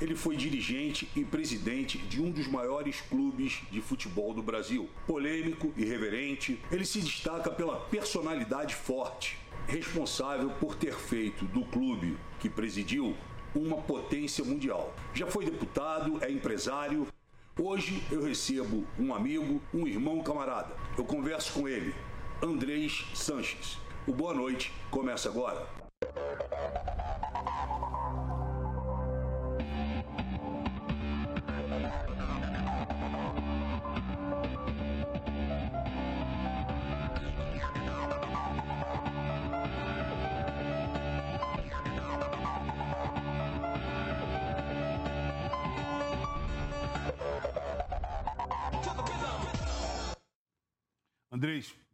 Ele foi dirigente e presidente de um dos maiores clubes de futebol do Brasil. Polêmico, irreverente, ele se destaca pela personalidade forte, responsável por ter feito do clube que presidiu uma potência mundial. Já foi deputado, é empresário. Hoje eu recebo um amigo, um irmão camarada. Eu converso com ele, Andrés Sanches. O Boa Noite começa agora.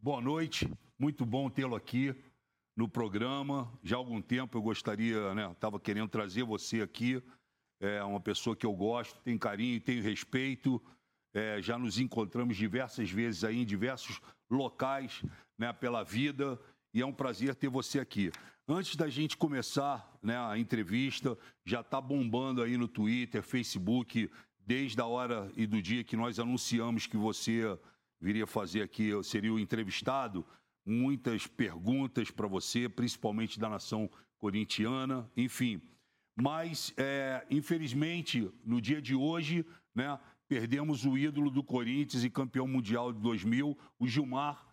Boa noite. Muito bom tê-lo aqui no programa. Já há algum tempo eu gostaria, né? Estava querendo trazer você aqui. É uma pessoa que eu gosto, tem carinho, tem respeito. É, já nos encontramos diversas vezes aí em diversos locais, né? Pela vida. E é um prazer ter você aqui. Antes da gente começar né, a entrevista, já está bombando aí no Twitter, Facebook, desde a hora e do dia que nós anunciamos que você viria fazer aqui, eu seria o entrevistado, muitas perguntas para você, principalmente da nação corintiana, enfim. Mas, é, infelizmente, no dia de hoje, né, perdemos o ídolo do Corinthians e campeão mundial de 2000, o Gilmar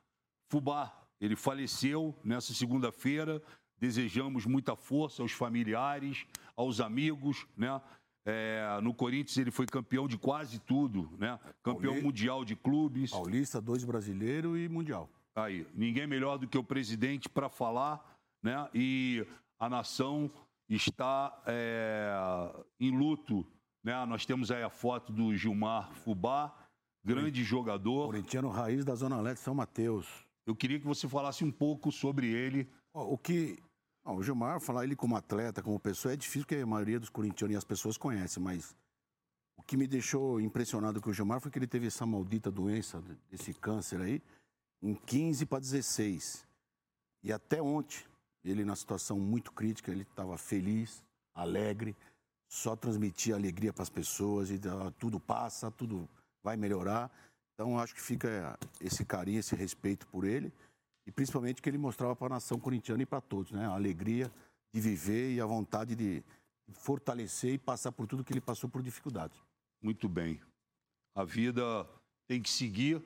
Fubá. Ele faleceu nessa segunda-feira. Desejamos muita força aos familiares, aos amigos, né? É, no Corinthians ele foi campeão de quase tudo, né? Campeão Paulista, mundial de clubes. Paulista, dois brasileiro e mundial. Aí, ninguém melhor do que o presidente para falar, né? E a nação está é, em luto, né? Nós temos aí a foto do Gilmar Fubá, grande jogador. Corintiano raiz da Zona Leste São Mateus. Eu queria que você falasse um pouco sobre ele. O que não, o Gilmar, falar ele como atleta, como pessoa, é difícil porque a maioria dos corintianos e as pessoas conhecem, mas o que me deixou impressionado com o Gilmar foi que ele teve essa maldita doença, desse câncer aí, em 15 para 16. E até ontem, ele na situação muito crítica, ele estava feliz, alegre, só transmitia alegria para as pessoas e ah, tudo passa, tudo vai melhorar. Então acho que fica esse carinho, esse respeito por ele e principalmente que ele mostrava para a nação corintiana e para todos, né? A alegria de viver e a vontade de fortalecer e passar por tudo que ele passou por dificuldades. Muito bem. A vida tem que seguir,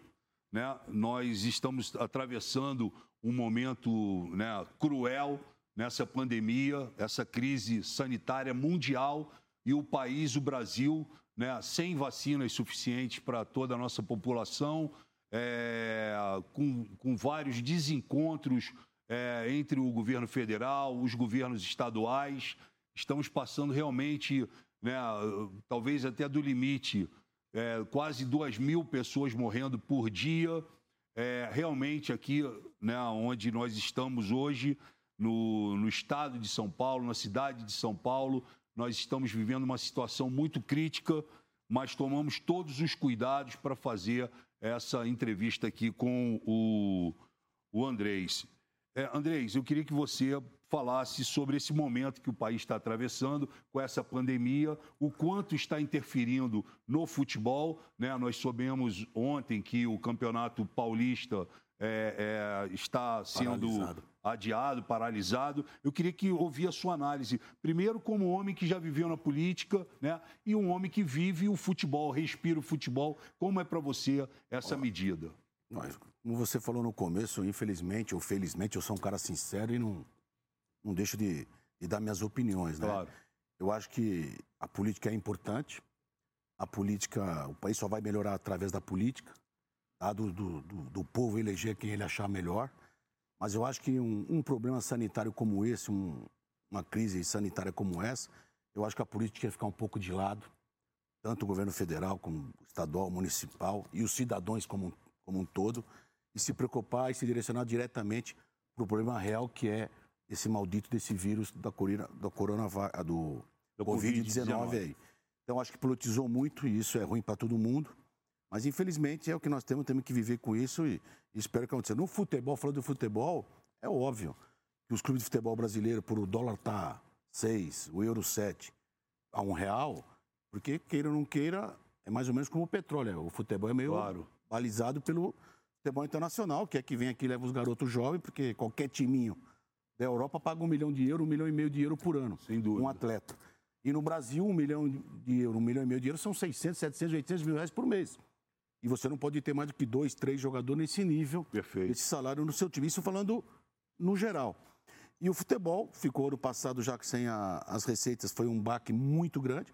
né? Nós estamos atravessando um momento né, cruel nessa pandemia, essa crise sanitária mundial e o país, o Brasil, né, sem vacinas suficientes para toda a nossa população, é, com, com vários desencontros é, entre o governo federal, os governos estaduais. Estamos passando realmente, né, talvez até do limite, é, quase duas mil pessoas morrendo por dia. É, realmente aqui, né, onde nós estamos hoje, no, no estado de São Paulo, na cidade de São Paulo, nós estamos vivendo uma situação muito crítica, mas tomamos todos os cuidados para fazer essa entrevista aqui com o, o Andrés. É, Andrés, eu queria que você falasse sobre esse momento que o país está atravessando com essa pandemia, o quanto está interferindo no futebol. Né? Nós soubemos ontem que o Campeonato Paulista é, é, está sendo paralisado. Adiado, paralisado. Eu queria que ouvir a sua análise. Primeiro, como homem que já viveu na política, né? E um homem que vive o futebol, respira o futebol. Como é para você essa medida? como você falou no começo, infelizmente ou felizmente, eu sou um cara sincero e não, não deixo de, de dar minhas opiniões, né? Claro. Eu acho que a política é importante. A política, o país só vai melhorar através da política tá? do, do, do, do, povo eleger quem ele achar melhor. Mas eu acho que um, um problema sanitário como esse, um, uma crise sanitária como essa, eu acho que a política ia ficar um pouco de lado, tanto o governo federal como o estadual, municipal e os cidadãos como, como um todo, e se preocupar e se direcionar diretamente para o problema real que é esse maldito desse vírus da, corona, da do, do Covid-19 aí. Então acho que politizou muito e isso é ruim para todo mundo. Mas infelizmente é o que nós temos, temos que viver com isso e, e espero que aconteça. No futebol, falando do futebol, é óbvio que os clubes de futebol brasileiro, por o dólar tá 6, o euro 7 a um real, Porque, queira ou não queira, é mais ou menos como o petróleo. Né? O futebol é meio claro. balizado pelo futebol internacional, que é que vem aqui e leva os garotos jovens, porque qualquer timinho da Europa paga um milhão de euros, um milhão e meio de euros por ano. Sem dúvida. Um atleta. E no Brasil, um milhão de euros, um milhão e meio de euros são 600, 700, 800 mil reais por mês. E você não pode ter mais do que dois, três jogadores nesse nível, Perfeito. esse salário no seu time. Isso falando no geral. E o futebol ficou ano passado, já que sem a, as receitas, foi um baque muito grande.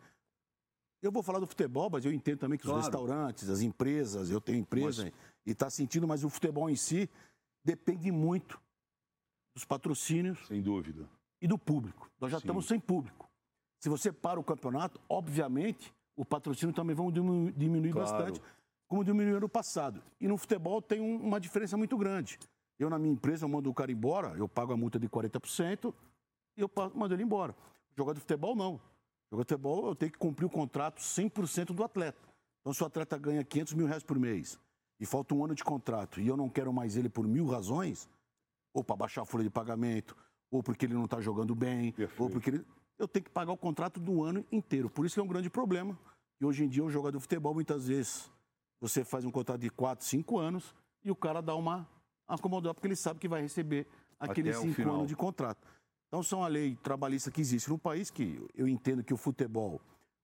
Eu vou falar do futebol, mas eu entendo também que claro. os restaurantes, as empresas, eu tenho empresa mas... e está sentindo, mas o futebol em si depende muito dos patrocínios. Sem dúvida. E do público. Nós já Sim. estamos sem público. Se você para o campeonato, obviamente, o patrocínio também vai diminuir claro. bastante, como diminuiu no passado. E no futebol tem um, uma diferença muito grande. Eu, na minha empresa, mando o cara embora, eu pago a multa de 40% e eu mando ele embora. Jogador de futebol, não. Jogador de futebol, eu tenho que cumprir o contrato 100% do atleta. Então, se o atleta ganha 500 mil reais por mês e falta um ano de contrato e eu não quero mais ele por mil razões, ou para baixar a folha de pagamento, ou porque ele não está jogando bem, Perfeito. ou porque ele eu tenho que pagar o contrato do ano inteiro. Por isso que é um grande problema. E hoje em dia, o jogador de futebol, muitas vezes, você faz um contrato de 4, 5 anos e o cara dá uma acomodada porque ele sabe que vai receber aqueles 5 anos de contrato. Então, são a lei trabalhista que existe no país, que eu entendo que o futebol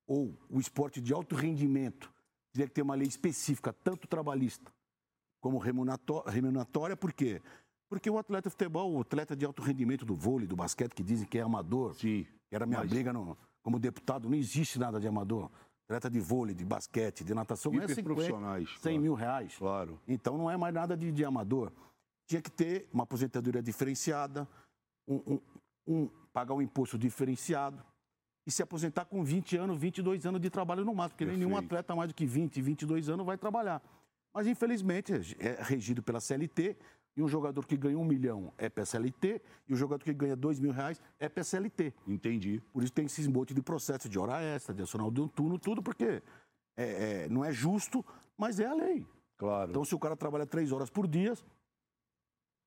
ou o esporte de alto rendimento teria que ter uma lei específica, tanto trabalhista como remuneratória, por quê? Porque o atleta de futebol, o atleta de alto rendimento do vôlei, do basquete, que dizem que é amador, Sim. Era minha Mas... briga no, como deputado, não existe nada de amador. Trata de vôlei, de basquete, de natação, é 50, 100 claro. mil reais. Claro. Então não é mais nada de, de amador. Tinha que ter uma aposentadoria diferenciada, um, um, um, pagar um imposto diferenciado e se aposentar com 20 anos, 22 anos de trabalho no máximo, porque Perfeito. nenhum atleta mais do que 20, 22 anos vai trabalhar. Mas, infelizmente, é regido pela CLT, e um jogador que ganha um milhão é PSLT, e o jogador que ganha dois mil reais é PSLT. Entendi. Por isso tem esses monte de processo de hora extra, de adicional de um turno, tudo, porque é, é, não é justo, mas é a lei. Claro. Então, se o cara trabalha três horas por dia,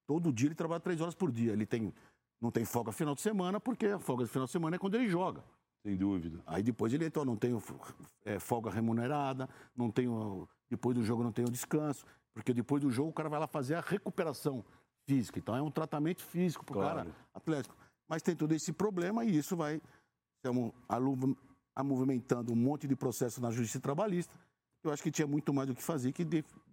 todo dia ele trabalha três horas por dia. Ele tem, não tem folga final de semana, porque a folga de final de semana é quando ele joga. Sem dúvida. Aí depois ele, então, não tem é, folga remunerada, não tenho, depois do jogo não tem o descanso. Porque depois do jogo o cara vai lá fazer a recuperação física. Então é um tratamento físico para o claro. cara atlético. Mas tem todo esse problema e isso vai estamos movimentando um monte de processo na justiça trabalhista. Eu acho que tinha muito mais do que fazer, que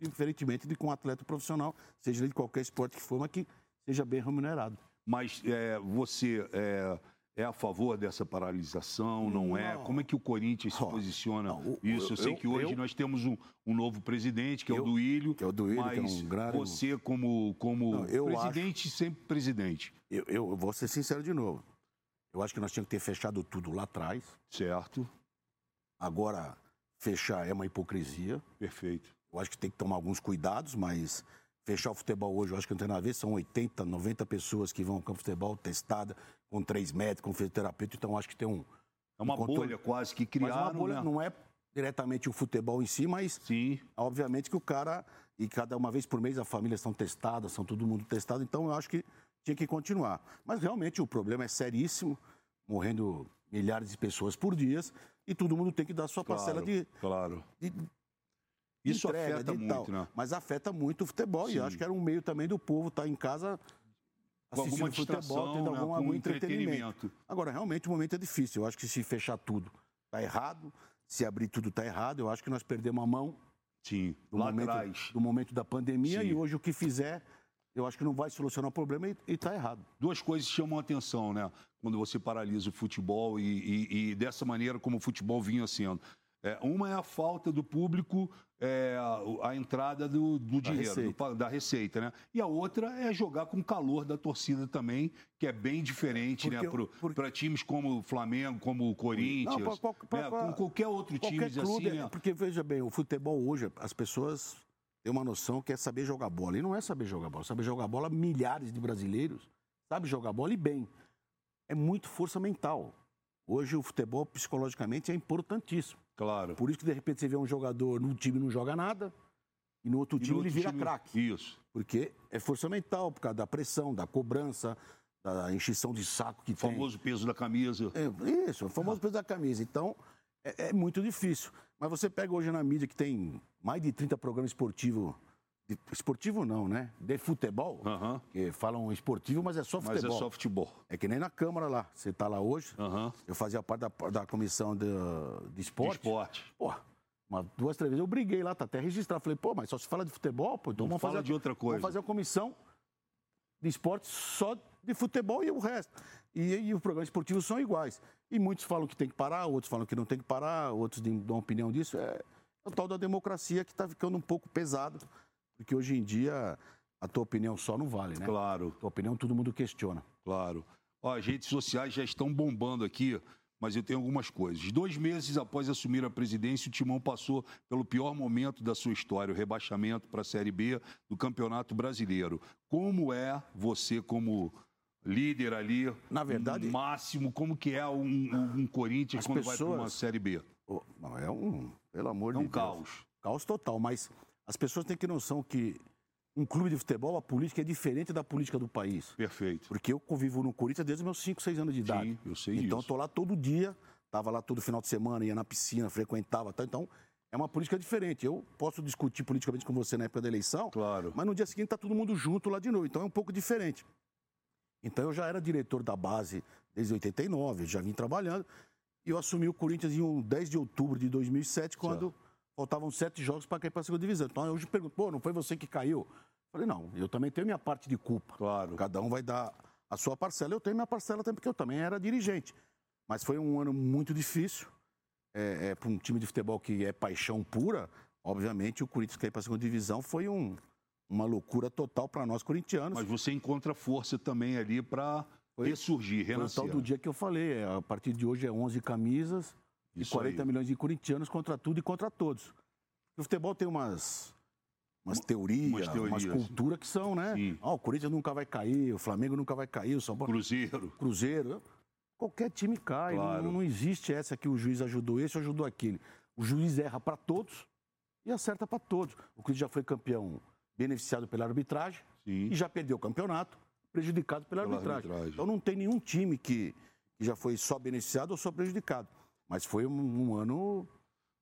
diferentemente de com um atleta profissional, seja ele de qualquer esporte que for, mas que seja bem remunerado. Mas é, você é, é a favor dessa paralisação, não, não, é? Como é que o Corinthians se posiciona não, isso? Eu, sei que hoje eu, nós temos um, um, novo presidente, que é o Duílio. Que é o Duílio, mas que é um grande... você, como, como não, presidente, acho, sempre presidente. Eu, eu vou ser sincero de novo. Eu acho que nós tínhamos que ter fechado tudo lá atrás. Certo. Agora, fechar é uma hipocrisia. Perfeito. Eu acho que tem que tomar alguns cuidados, mas fechar o futebol hoje, eu acho que não tem nada a ver. São 80, 90 pessoas que vão ao campo de futebol testada com três médicos, com fisioterapeuta, então acho que tem um. É uma um bolha quase que criaram. Mas uma bolha né? não é diretamente o futebol em si, mas Sim. obviamente que o cara, e cada uma vez por mês a família são testadas, são todo mundo testado, então eu acho que tinha que continuar. Mas realmente o problema é seríssimo, morrendo milhares de pessoas por dia, e todo mundo tem que dar sua claro, parcela de. Claro. De, isso entrega, afeta muito, tal. né? Mas afeta muito o futebol, Sim. e acho que era um meio também do povo estar tá em casa com alguma futebol, tendo né, algum, algum entretenimento. entretenimento. Agora, realmente o momento é difícil. Eu acho que se fechar tudo está errado, se abrir tudo está errado. Eu acho que nós perdemos a mão Sim, do, momento, atrás. do momento da pandemia Sim. e hoje o que fizer, eu acho que não vai solucionar o problema e está errado. Duas coisas chamam a atenção, né? Quando você paralisa o futebol e, e, e dessa maneira como o futebol vinha sendo. É, uma é a falta do público, é, a, a, entrada do, do dinheiro, da receita. Do, da receita, né? E a outra é jogar com o calor da torcida também, que é bem diferente, né? porque, né? Para times como o Flamengo, como o Corinthians, não, pra, pra, né? com qualquer outro time assim. Né? Porque, veja bem, o futebol hoje, as pessoas têm uma noção que é saber jogar bola. E não é saber jogar bola. Saber jogar bola, milhares de brasileiros sabem jogar bola e bem. É muito força mental. Hoje o futebol psicologicamente é importantíssimo. Claro. Por isso que de repente você vê um jogador num time não joga nada e no outro e time no outro ele vira craque. Isso. Porque é força mental, por causa da pressão, da cobrança, da enchição de saco que o tem. O famoso peso da camisa. É, isso, o famoso peso da camisa. Então, É, é, muito difícil. Mas você pega hoje na mídia que tem mais de 30 programas esportivos. Esportivo não, né? De futebol, uhum. que falam esportivo, mas é só futebol. Mas é só futebol. É que nem na Câmara lá. Você está lá hoje. Uhum. Eu fazia parte da, da comissão de, de esporte. De esporte. Pô, uma, duas, três vezes eu briguei lá, tá até registrado. Falei, pô, mas só se fala de futebol, pô, então Não vamos fala fazer. de outra coisa. Vamos fazer a comissão de esporte só de futebol e o resto. E, e os programas esportivos são iguais. E muitos falam que tem que parar, outros falam que não tem que parar, outros dão opinião disso. É, o tal da democracia que está ficando um pouco pesado, porque hoje em dia a tua opinião só não vale, né? Claro. A tua opinião todo mundo questiona. Claro. Ó, as redes sociais já estão bombando aqui, mas eu tenho algumas coisas. Dois meses após assumir a presidência, o Timão passou pelo pior momento da sua história, o rebaixamento para a Série B do Campeonato Brasileiro. Como é você, como líder ali, na verdade, no máximo, como que é um, um, um Corinthians quando pessoas... vai para uma Série B? Oh, é um, pelo amor é de um Deus. caos. Caos total, mas as pessoas têm que ter noção que um clube de futebol, a política é diferente da política do país. Perfeito. Porque eu convivo no Corinthians desde os meus 5, 6 anos de idade. Sim, eu sei Então, disso. estou lá todo dia, estava lá todo final de semana, ia na piscina, frequentava. Tá? Então, é uma política diferente. Eu posso discutir politicamente com você na época da eleição, claro. mas no dia seguinte está todo mundo junto lá de novo. Então, é um pouco diferente. Então, eu já era diretor da base desde 89, já vim trabalhando. E eu assumi o Corinthians em 10 de outubro de 2007, quando certo. Faltavam sete jogos para cair para a segunda divisão. Então, eu hoje pergunto, pô, não foi você que caiu? Falei, não, eu também tenho minha parte de culpa. Claro. Cada um vai dar a sua parcela. Eu tenho minha parcela também, porque eu também era dirigente. Mas foi um ano muito difícil. É, é, para um time de futebol que é paixão pura, obviamente o Corinthians cair para a segunda divisão foi um, uma loucura total para nós corintianos. Mas você encontra força também ali para ressurgir, renascer. Foi o tal do dia que eu falei. É, a partir de hoje é 11 camisas Isso e 40 aí. milhões de corintianos contra tudo e contra todos. O futebol tem umas umas teorias, umas, teorias. umas culturas que são, né? Ah, o Corinthians nunca vai cair, o Flamengo nunca vai cair, o São Paulo. Cruzeiro. Cruzeiro. Qualquer time cai. Claro. Não, não, existe essa que o juiz ajudou esse ou ajudou aquele. O juiz erra para todos e acerta para todos. O Corinthians já foi campeão beneficiado pela arbitragem Sim. e já perdeu o campeonato prejudicado pela, pela arbitragem. arbitragem. Então não tem nenhum time que, que, já foi só beneficiado ou só prejudicado. Mas foi um, um ano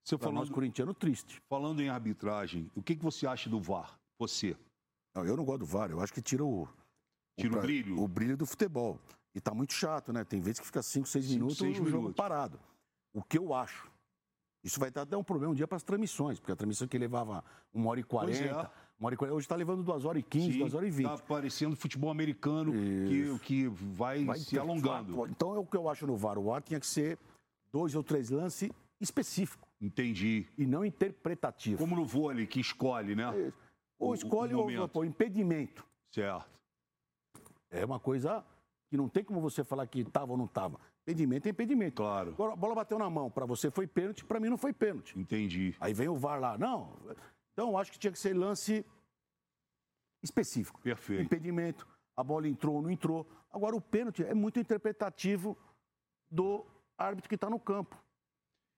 você falando, nós corintiano triste. Falando em arbitragem, o que, que você acha do VAR? Você? Não, eu não gosto do VAR. Eu acho que tira o. Tira o, o brilho? O brilho do futebol. E tá muito chato, né? Tem vezes que fica 5, 6 minutos seis o minutos. jogo parado. O que eu acho. Isso vai dar até um problema um dia para as transmissões, porque a transmissão que levava uma hora e quarenta, é. uma hora e 40, hoje está levando duas horas e quinze, duas horas e vinte. Está parecendo futebol americano que, que vai, vai se alongando. Fato. Então é o que eu acho no VAR. O VAR tinha que ser dois ou três lances específicos. Entendi. E não interpretativo. Como no vôlei, que escolhe, né? É. Ou escolhe o, ou pô, impedimento. Certo. É uma coisa que não tem como você falar que estava ou não estava. Impedimento é impedimento. Claro. Agora, a bola bateu na mão, para você foi pênalti, para mim não foi pênalti. Entendi. Aí vem o VAR lá. Não. Então, acho que tinha que ser lance específico. Perfeito. Impedimento, a bola entrou ou não entrou. Agora, o pênalti é muito interpretativo do árbitro que está no campo.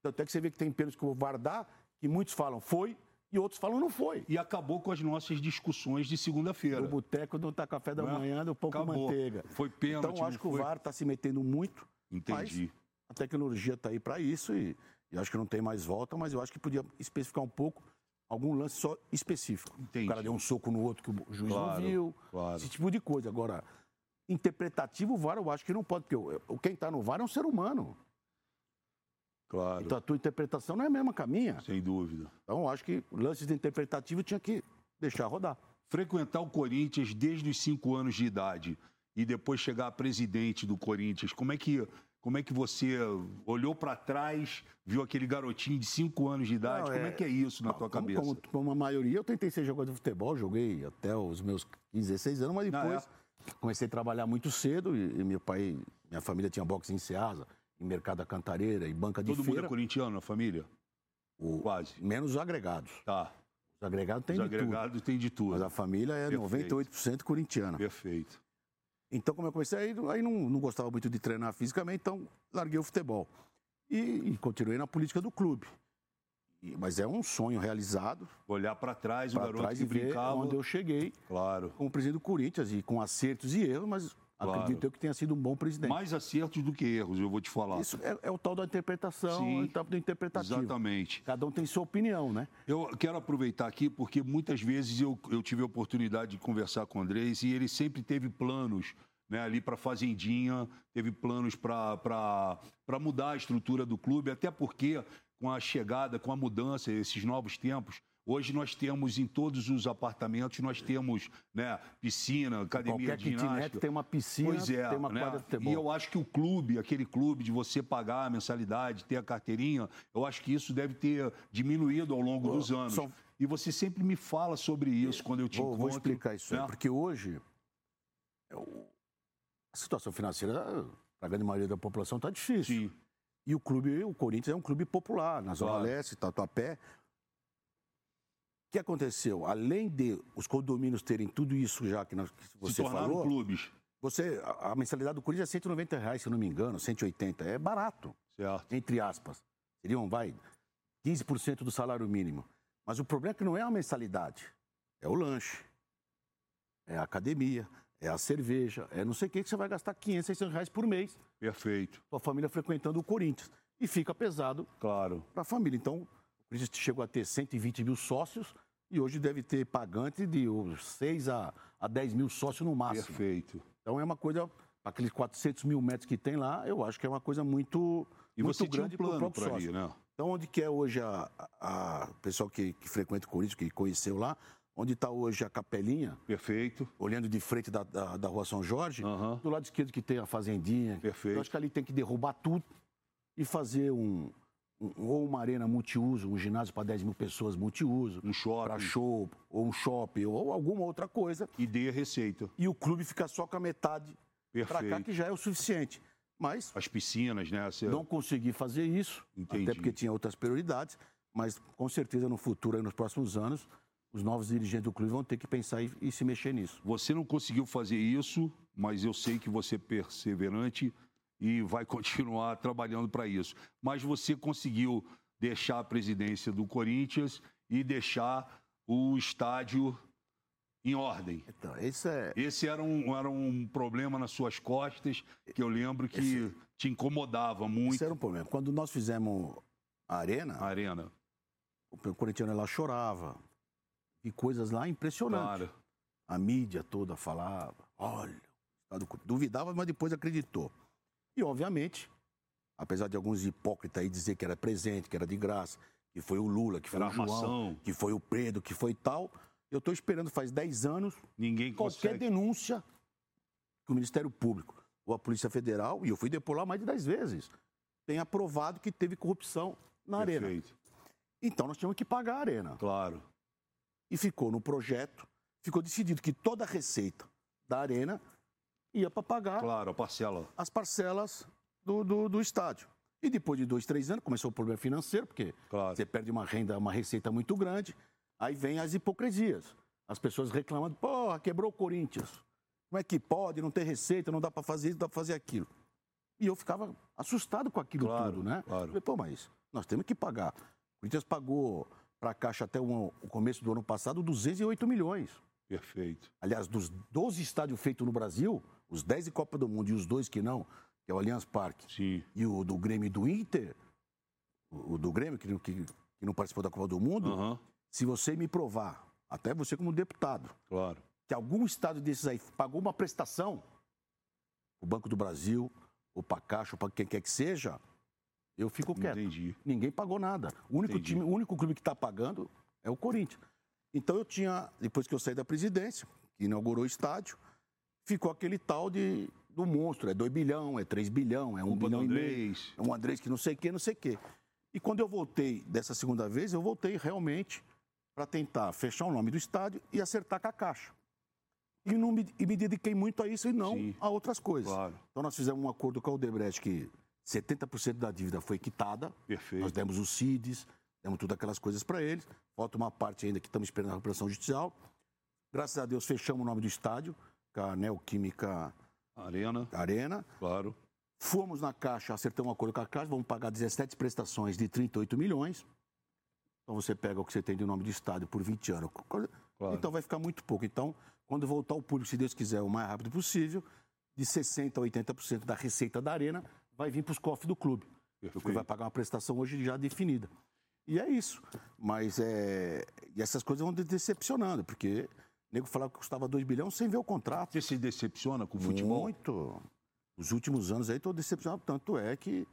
Tanto é que você vê que tem pênalti que o VAR dá, que muitos falam foi e outros falam não foi. E acabou com as nossas discussões de segunda-feira. O boteco não está café da Não é? manhã, do pão com manteiga. Foi pênalti, Então, acho que o foi? VAR está se metendo muito. Entendi. A tecnologia está aí para isso e, e acho que não tem mais volta, mas eu acho que podia especificar um pouco algum lance só específico. Entendi. O cara deu um soco no outro que o juiz Claro, não viu. claro. Esse tipo de coisa. Agora, interpretativo, o VAR eu acho que não pode, porque o- o- quem está no VAR é um ser humano. Claro. Então a tua interpretação não é a mesma que a minha. Sem dúvida. Então acho que lances de interpretativo tinha que deixar rodar. Frequentar o Corinthians desde os cinco anos de idade e depois chegar a presidente do Corinthians, como é que, como é que você olhou para trás, viu aquele garotinho de cinco anos de idade? Não, como é é- que é isso na tua Como- cabeça? Como, como a maioria, eu tentei ser jogador de futebol, joguei até os meus 15, 16 anos, mas Ah, depois comecei a trabalhar muito cedo e, e meu pai, minha família tinha boxe em Ceasa, em Mercado da Cantareira, em banca de Todo mundo feira. é corintiano na família? O- Quase. Menos os agregados. Tá. Os agregados tem Os de tudo. agregados tem de tudo. Mas a família é Perfeito. 98% corintiana. Perfeito. Então, como eu comecei, aí, aí não, não gostava muito de treinar fisicamente, então larguei o futebol. E, e continuei na política do clube. E- mas é um sonho realizado Olhar para trás, o para garoto trás que e ver brincava. onde eu cheguei Claro. como presidente do Corinthians e com acertos e erros, mas Claro. Acredito eu que tenha sido um bom presidente. Mais acertos do que erros, eu vou te falar. Isso é, é o tal da interpretação, Sim, é o tal do interpretativo. Exatamente. Cada um tem sua opinião, né? Eu quero aproveitar aqui porque muitas vezes eu, eu tive a oportunidade de conversar com o Andrés e ele sempre teve planos né, ali para Fazendinha, teve planos para mudar a estrutura do clube, até porque com a chegada, com a mudança, esses novos tempos, Hoje nós temos em todos os apartamentos, nós temos né, piscina, academia Qualquer de ginástica. tem uma piscina, pois é, tem uma né? quadra de futebol. E eu acho que o clube, aquele clube de você pagar a mensalidade, ter a carteirinha, eu acho que isso deve ter diminuído ao longo dos anos. Só... E você sempre me fala sobre isso quando eu te vou, encontro. Vou explicar isso né? aí, porque hoje a situação financeira para a grande maioria da população está difícil. Sim. E o clube, o Corinthians é um clube popular, na Zona claro. Leste, Tatuapé. O que aconteceu? Além de os condomínios terem tudo isso já que, nós, que você Se falou... clubes. Você, a, a, mensalidade do Corinthians é 190 reais, se não me engano, 180. É barato. Certo. Entre aspas. Seriam, vai, 15% do salário mínimo. Mas o problema é que não é a mensalidade. É o lanche. É a academia. É a cerveja. É não sei o que que você vai gastar 500, 600 reais por mês. Perfeito. Sua família frequentando o Corinthians. E fica pesado claro. para a família. Então, Corinthians chegou a ter 120 mil sócios e hoje deve ter pagante de 6 a, a 10 mil sócios no máximo. Perfeito. Então é uma coisa, aqueles 400 mil metros que tem lá, eu acho que é uma coisa muito, e muito grande para o próprio sócio. né? Então onde que é hoje a, a, a pessoal que, que frequenta o Corinthians, que conheceu lá, onde está hoje a capelinha. Perfeito. Olhando de frente da, da, da rua São Jorge, uhum. do lado esquerdo que tem a fazendinha. Perfeito. Eu acho que ali tem que derrubar tudo e fazer um, ou uma arena multiuso, um ginásio para 10 mil pessoas multiuso, um shopping, para show, ou um shopping, ou alguma outra coisa. E dê a receita. E o clube fica só com a metade para cá, que já é o suficiente. Mas. As piscinas, né? Você... Não consegui fazer isso, Entendi. até porque tinha outras prioridades, mas com certeza no futuro, nos próximos anos, os novos dirigentes do clube vão ter que pensar e, e se mexer nisso. Você não conseguiu fazer isso, mas eu sei que você é perseverante e vai continuar trabalhando para isso. Mas você conseguiu deixar a presidência do Corinthians e deixar o estádio em ordem. Então, esse, é... esse era, um, era um problema nas suas costas que eu lembro que esse... te incomodava muito. Esse era um problema. Quando nós fizemos a arena, a arena. o corintiano lá chorava. E coisas lá impressionantes. Claro. A mídia toda falava, olha, duvidava, mas depois acreditou. E, obviamente, apesar de alguns hipócritas aí dizer que era presente, que era de graça, que foi o Lula, que foi era o João, que foi o Pedro, que foi tal, eu estou esperando faz 10 anos Ninguém qualquer consegue. denúncia que o Ministério Público ou a Polícia Federal, e eu fui depor lá mais de 10 vezes, tenha aprovado que teve corrupção na Perfeito. arena. Então nós tínhamos que pagar a arena. Claro. E ficou no projeto, ficou decidido que toda a receita da arena ia para pagar claro, a parcela. as parcelas do, do, do, estádio. E depois de dois, três anos, começou o problema financeiro, porque claro. você perde uma renda, uma receita muito grande. Aí vem as hipocrisias. As pessoas reclamando, porra, quebrou o Corinthians. Como é que pode? Não ter receita, não dá para fazer isso, não dá para fazer aquilo. E eu ficava assustado com aquilo claro, tudo, né? Claro. Falei, pô, mas nós temos que pagar. O Corinthians pagou para a Caixa até o começo do ano passado 208 milhões. Perfeito. Aliás, dos 12 estádios feitos no Brasil, os 10 de Copa do Mundo e os dois que não, que é o Allianz Parque Sim. e o do Grêmio e do Inter, o, do Grêmio, que, que, que, não participou da Copa do Mundo, uhum. se você me provar, até você como deputado, claro. que algum estádio desses aí pagou uma prestação, o Banco do Brasil, o Pacacho, para quem quer que seja, eu fico quieto. Entendi. Ninguém pagou nada. O único, time, o único clube que está pagando é o Corinthians. Então eu tinha, depois que eu saí da presidência, que inaugurou o estádio, ficou aquele tal de do monstro, é 2 bilhão, é 3 bilhão, é 1 um bilhão Andrés. e meio, é um Andrés que não sei o que, não sei o que. E quando eu voltei dessa segunda vez, eu voltei realmente para tentar fechar o nome do estádio e acertar com a caixa. E, não me, e me dediquei muito a isso e não Sim, a outras coisas. Claro. Então nós fizemos um acordo com a Odebrecht que 70% da dívida foi quitada. Perfeito. Nós demos os CIDs, demos todas aquelas coisas para eles. Falta uma parte ainda que estamos esperando a recuperação judicial. Graças a Deus fechamos o nome do estádio, com a Neoquímica Arena. Arena. Claro. Fomos na Caixa, acertamos um acordo com a Caixa, vamos pagar 17 prestações de 38 milhões. Então você pega o que você tem de nome de estádio por 20 anos. Claro. Então vai ficar muito pouco. Então, quando voltar o público, se Deus quiser, o mais rápido possível, de 60% a 80% da receita da arena vai vir para os cofres do clube. Perfeito. O clube vai pagar uma prestação hoje já definida. E é isso. Mas é. E essas coisas vão decepcionando, porque o nego falava que custava 2 bilhões sem ver o contrato. Você se decepciona com o futebol? Muito. Os últimos anos aí estou decepcionado. Tanto é que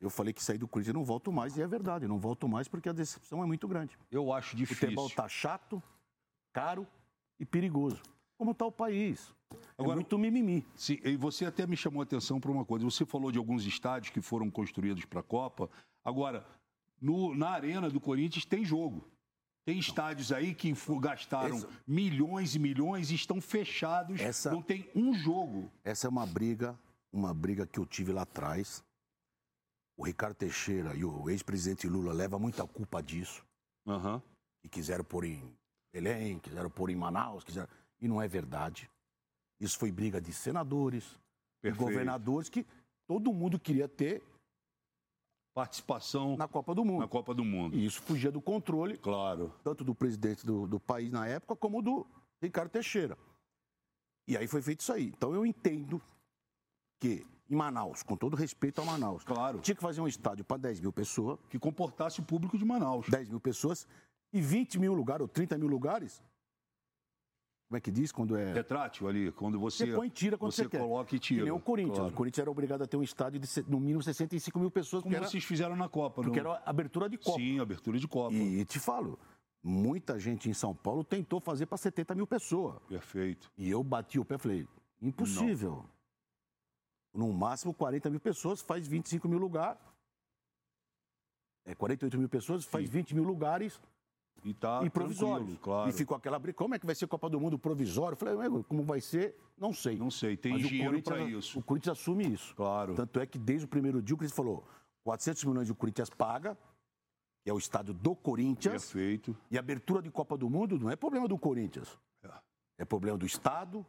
eu falei que saí do Corinthians e não volto mais, e é verdade, não volto mais porque a decepção é muito grande. Eu acho difícil. O futebol está chato, caro e perigoso. Como está o país? É Agora, é muito mimimi. Sim, e você até me chamou a atenção para uma coisa. Você falou de alguns estádios que foram construídos para a Copa. Agora, no, na arena do Corinthians tem jogo. Tem estádios aí que gastaram essa, milhões e milhões e estão fechados. Essa, não tem um jogo. Essa é uma briga, uma briga que eu tive lá atrás. O Ricardo Teixeira e o ex-presidente Lula levam muita culpa disso. Uhum. E quiseram pôr em Belém, quiseram pôr em Manaus, quiseram... e não é verdade. Isso foi briga de senadores, de governadores, que todo mundo queria ter participação na Copa do Mundo. Na Copa do Mundo. E isso fugia do controle, claro, tanto do presidente do, do país na época como do Ricardo Teixeira. E aí foi feito isso aí. Então eu entendo que em Manaus, com todo respeito a Manaus, claro. tinha que fazer um estádio para 10 mil pessoas. Que comportasse o público de Manaus. 10 mil pessoas e 20 mil lugares ou 30 mil lugares como é que diz quando é. Retrátil ali, quando você. Você põe tira quando você, você coloca e tira. Que nem o Corinthians. Claro. O Corinthians era obrigado a ter um estádio de no mínimo 65 mil pessoas. Como vocês fizeram na Copa, Porque não? era abertura de Copa. Sim, abertura de Copa. E, e te falo, muita gente em São Paulo tentou fazer para 70 mil pessoas. Perfeito. E eu bati o pé e falei: impossível. Não. No máximo 40 mil pessoas, faz 25 mil lugares. É, 48 mil pessoas, faz Sim. 20 mil lugares e, tá e provisório. Claro. E ficou aquela briga. Como é que vai ser Copa do Mundo provisório? Eu falei, como vai ser? Não sei. Não sei, tem Mas dinheiro para isso. O Corinthians assume isso. Claro. Tanto é que desde o primeiro dia o Corinthians falou: 400 milhões o Corinthians paga, que é o estádio do Corinthians. Perfeito. E a abertura de Copa do Mundo não é problema do Corinthians. É, é problema do Estado,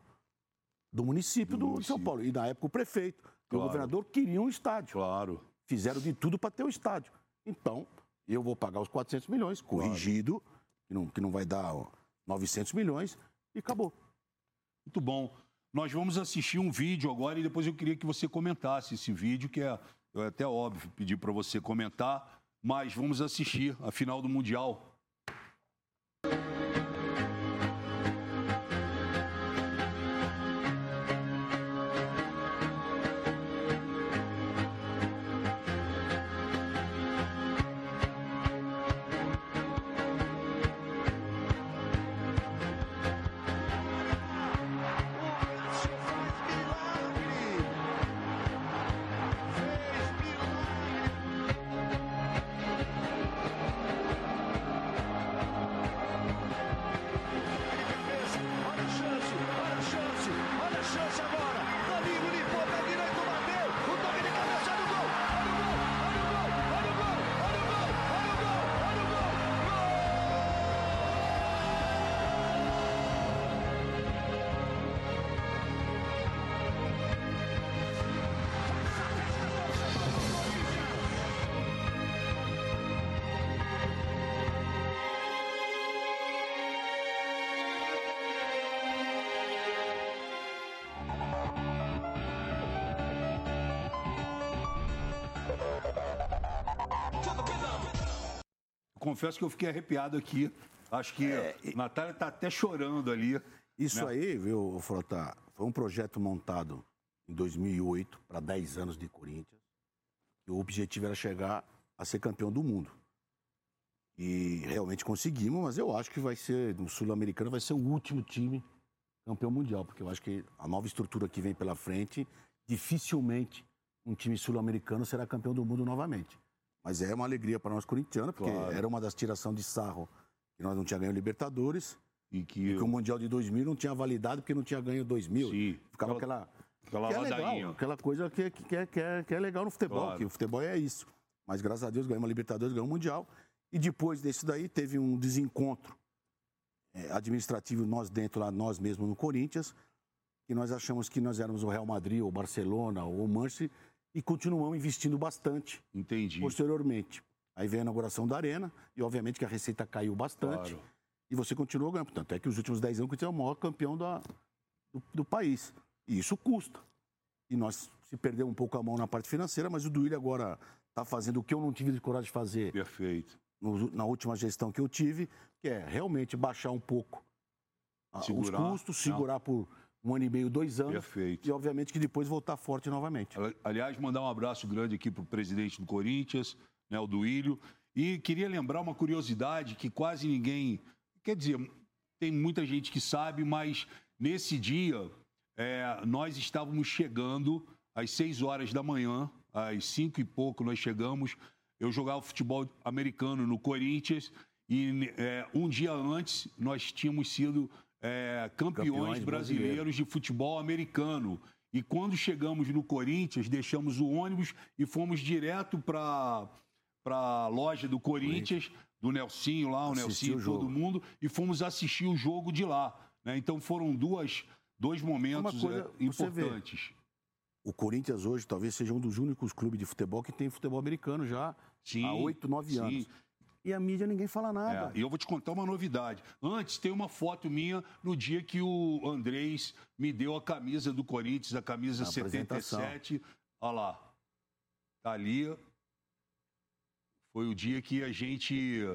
do município do, do São Paulo. E na época o prefeito e o governador queriam um estádio. Claro. Fizeram de tudo para ter o estádio. Então, eu vou pagar os 400 milhões, corrigido, claro. que, não, que não vai dar ó, 900 milhões, e acabou. Muito bom. Nós vamos assistir um vídeo agora e depois eu queria que você comentasse esse vídeo, que é, é até óbvio pedir para você comentar, mas vamos assistir a final do Mundial confesso que eu fiquei arrepiado aqui. Acho que é, Natália está até chorando ali. Isso né? aí, viu, Frota, foi um projeto montado em 2008 para 10 anos de Corinthians. E o objetivo era chegar a ser campeão do mundo. E realmente conseguimos, mas eu acho que vai ser, no Sul-Americano, vai ser o último time campeão mundial, porque eu acho que a nova estrutura que vem pela frente, dificilmente um time sul-americano será campeão do mundo novamente. Mas é uma alegria para nós corintianos, porque claro. era uma das tiração de sarro que nós não tinha ganho Libertadores e que, e que o Mundial de 2000 não tinha validade porque não tinha ganho 2000. Sim. Ficava aquela... Aquela, que é legal, aquela coisa que, que, é, que, é, que é legal no futebol, claro. que o futebol é isso. Mas graças a Deus ganhamos a Libertadores, ganhamos o Mundial. E depois desse daí teve um desencontro é, administrativo nós dentro lá, nós mesmos no Corinthians, que nós achamos que nós éramos o Real Madrid, ou Barcelona, ou o Manchester, e continuamos investindo bastante. Entendi. Posteriormente. Aí vem a inauguração da Arena e, obviamente, que a receita caiu bastante. Claro. E você continuou ganhando. Tanto é que os últimos 10 anos que você é o maior campeão da, do, do, país. E isso custa. e nós se perdemos um pouco a mão na parte financeira, mas o Duílio agora está fazendo o que eu não tive de coragem de fazer. Perfeito. No, na última gestão que eu tive, que é realmente baixar um pouco segurar, os custos, segurar não. por um ano e meio, dois anos. Perfeito. E, obviamente, que depois voltar forte novamente. Aliás, mandar um abraço grande aqui para o presidente do Corinthians, né, o Duílio. E queria lembrar uma curiosidade que quase ninguém. Quer dizer, tem muita gente que sabe, mas nesse dia é, nós estávamos chegando às seis horas da manhã, às cinco e pouco nós chegamos. Eu jogava futebol americano no Corinthians e é, um dia antes nós tínhamos sido é, campeões, campeões brasileiros de futebol americano. E quando chegamos no Corinthians, deixamos o ônibus e fomos direto para a loja do Corinthians, do Nelsinho lá, o Assistiu Nelsinho, todo mundo, e fomos assistir o jogo de lá. Né? Então foram duas, dois momentos coisa, é, importantes. o Corinthians hoje talvez seja um dos únicos clubes de futebol que tem futebol americano já sim, há oito, nove anos e a mídia ninguém fala nada. É, e eu vou te contar uma novidade. Antes tem uma foto minha no dia que o Andrés me deu a camisa do Corinthians, a camisa a 77. Olha lá. Tá ali. Foi o dia que a gente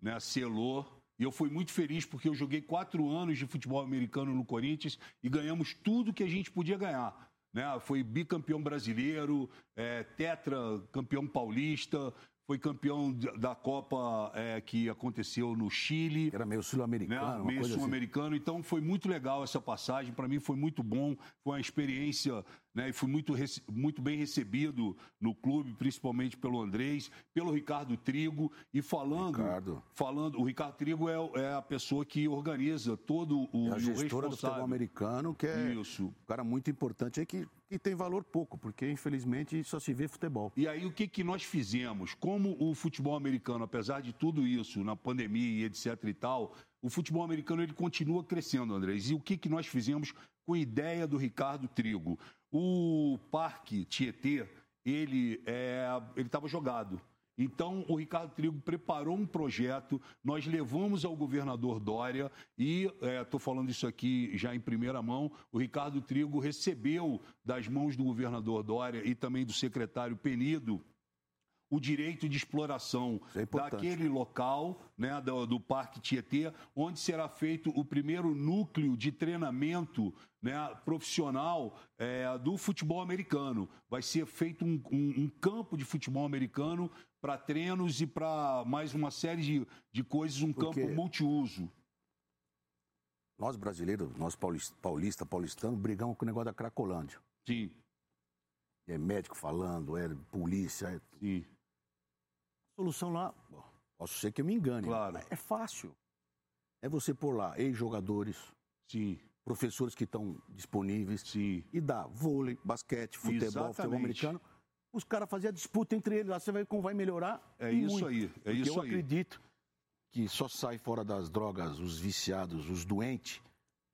né, selou. E eu fui muito feliz porque eu joguei quatro anos de futebol americano no Corinthians e ganhamos tudo que a gente podia ganhar. Né? Foi bicampeão brasileiro, é, tetra campeão paulista, foi campeão da Copa é, que aconteceu no Chile. Era meio sul-americano. Né? Meio assim. sul-americano. Assim. Então foi muito legal essa passagem. Para mim foi muito bom. Foi uma experiência né? E fui muito, muito bem recebido no clube, principalmente pelo Andrés, pelo Ricardo Trigo. E falando. Ricardo. falando O Ricardo Trigo é, é a pessoa que organiza todo o. É a gestora o do futebol americano, que é Isso. um cara muito importante, é que, que tem valor pouco, porque infelizmente só se vê futebol. E aí o que, que nós fizemos? Como o futebol americano, apesar de tudo isso, na pandemia e etc e tal, o futebol americano ele continua crescendo, Andrés. E o que, que nós fizemos com a ideia do Ricardo Trigo? O Parque Tietê, ele é, estava jogado. Então, o Ricardo Trigo preparou um projeto, nós levamos ao governador Dória e, estou é, falando isso aqui já em primeira mão, o Ricardo Trigo recebeu das mãos do governador Dória e também do secretário Penido o direito de exploração é daquele local, né, do, do, Parque Tietê, onde será feito o primeiro núcleo de treinamento né, profissional é, do futebol americano. Vai ser feito um, um, um campo de futebol americano para treinos e para mais uma série de, de coisas, um Porque campo multiuso. Nós brasileiros, nós paulista, paulista, paulistano, brigamos com o negócio da Cracolândia. Sim. É médico falando, é polícia. É... Sim solução lá, posso ser que eu me engane, claro. é fácil. É você pôr lá ex-jogadores, Sim. Professores que estão disponíveis Sim. e dar vôlei, basquete, futebol, Exatamente. futebol americano. Os caras faziam a disputa entre eles, lá você vai como vai melhorar. É isso muito. aí, é isso eu aí. Eu acredito que só sai fora das drogas os viciados, os doentes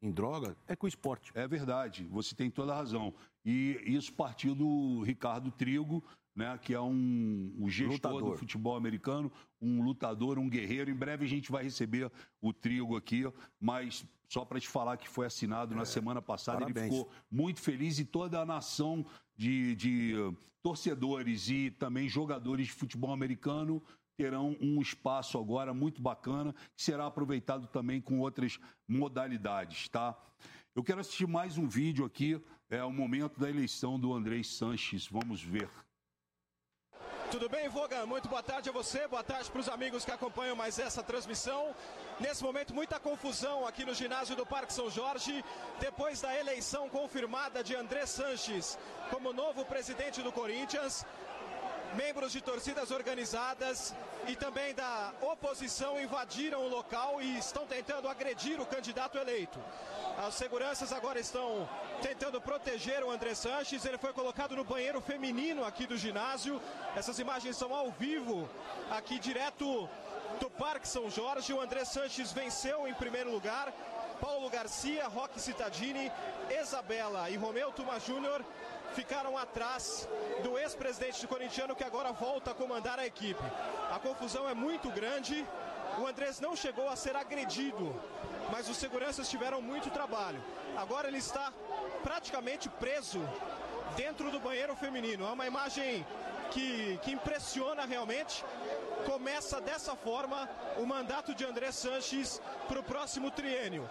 em droga, é com o esporte. É verdade, você tem toda a razão. E isso partiu do Ricardo Trigo, né, que é um, um gestor lutador. do futebol americano, um lutador, um guerreiro. Em breve a gente vai receber o Trigo aqui, mas só para te falar que foi assinado é, na semana passada, parabéns. ele ficou muito feliz e toda a nação de, de torcedores e também jogadores de futebol americano terão um espaço agora muito bacana que será aproveitado também com outras modalidades, tá? Eu quero assistir mais um vídeo aqui, é o momento da eleição do André Sanches. Vamos ver. Tudo bem, Vogan? Muito boa tarde a você, boa tarde para os amigos que acompanham mais essa transmissão. Nesse momento, muita confusão aqui no ginásio do Parque São Jorge, depois da eleição confirmada de André Sanches como novo presidente do Corinthians. Membros de torcidas organizadas e também da oposição invadiram o local e estão tentando agredir o candidato eleito. As seguranças agora estão tentando proteger o André Sanches. Ele foi colocado no banheiro feminino aqui do ginásio. Essas imagens são ao vivo, aqui direto do Parque São Jorge. O André Sanches venceu em primeiro lugar. Paulo Garcia, Roque Cittadini, Isabela e Romeu Tuma Júnior ficaram atrás do ex-presidente do corintiano que agora volta a comandar a equipe. A confusão é muito grande. O Andrés não chegou a ser agredido mas os seguranças tiveram muito trabalho. Agora ele está praticamente preso dentro do banheiro feminino. É uma imagem que, que impressiona realmente. Começa dessa forma o mandato de André Sanches para o próximo triênio.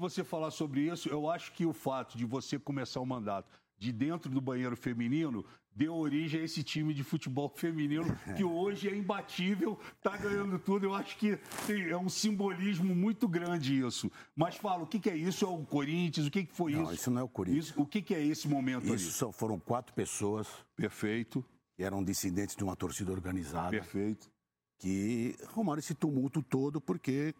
Você falar sobre isso, eu acho que o fato de você começar o mandato de dentro do banheiro feminino deu origem a esse time de futebol feminino que hoje é imbatível, está ganhando tudo. Eu acho que tem, é um simbolismo muito grande isso. Mas fala, o que, que é isso? É o Corinthians? O que, que foi não, isso? isso não é o Corinthians. Isso, o que, que é esse momento Isso só foram quatro pessoas. Perfeito. Que eram dissidentes de uma torcida organizada. Perfeito. Que arrumaram esse tumulto todo porque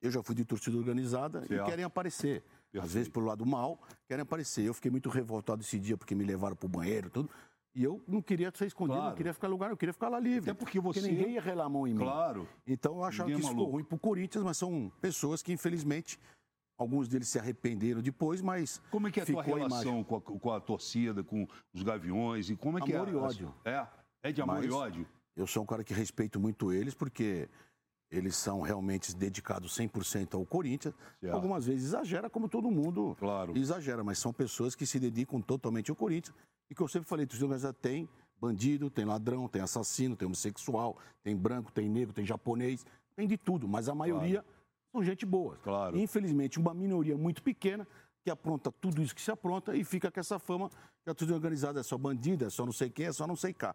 eu já fui de torcida organizada certo. e querem aparecer. Perfeito. Às vezes, pelo lado mal, querem aparecer. Eu fiquei muito revoltado esse dia porque me levaram para o banheiro tudo. E eu não queria ser escondido, claro. não queria ficar lugar, eu queria ficar lá livre. Até porque você. Porque ninguém ia relar a mão em mim. Claro. Então eu achava ninguém que isso ficou ruim para o Corinthians, mas são pessoas que, infelizmente, alguns deles se arrependeram depois, mas. Como é que é a tua relação a com, a, com, a, torcida, com os gaviões? E como é que amor é? Amor e ódio. É? É de amor mas e ódio? Eu sou um cara que respeito muito eles, porque eles são realmente dedicados 100% ao Corinthians. Certo. Algumas vezes exagera, como todo mundo claro. exagera, mas são pessoas que se dedicam totalmente ao Corinthians. E que eu sempre falei, torcida organizada tem bandido, tem ladrão, tem assassino, tem homossexual, tem branco, tem negro, tem japonês, tem de tudo, mas a maioria claro. são gente boa. Claro. Infelizmente, uma minoria muito pequena que apronta tudo isso que se apronta e fica com essa fama que a torcida organizada é só bandida, é só não sei quem, é só não sei cá.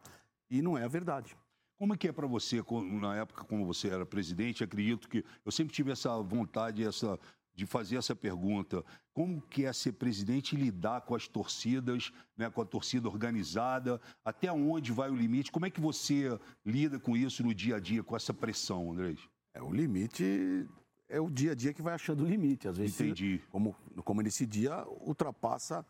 E não é a verdade. Como é que é para você, na época como você era presidente, acredito que eu sempre tive essa vontade, essa de fazer essa pergunta. Como que é ser presidente e lidar com as torcidas, né, com a torcida organizada? Até onde vai o limite? Como é que você lida com isso no dia a dia, com essa pressão, Andrés? É, o limite é o dia a dia que vai achando o limite. Às vezes, Entendi. como, como nesse dia, ultrapassa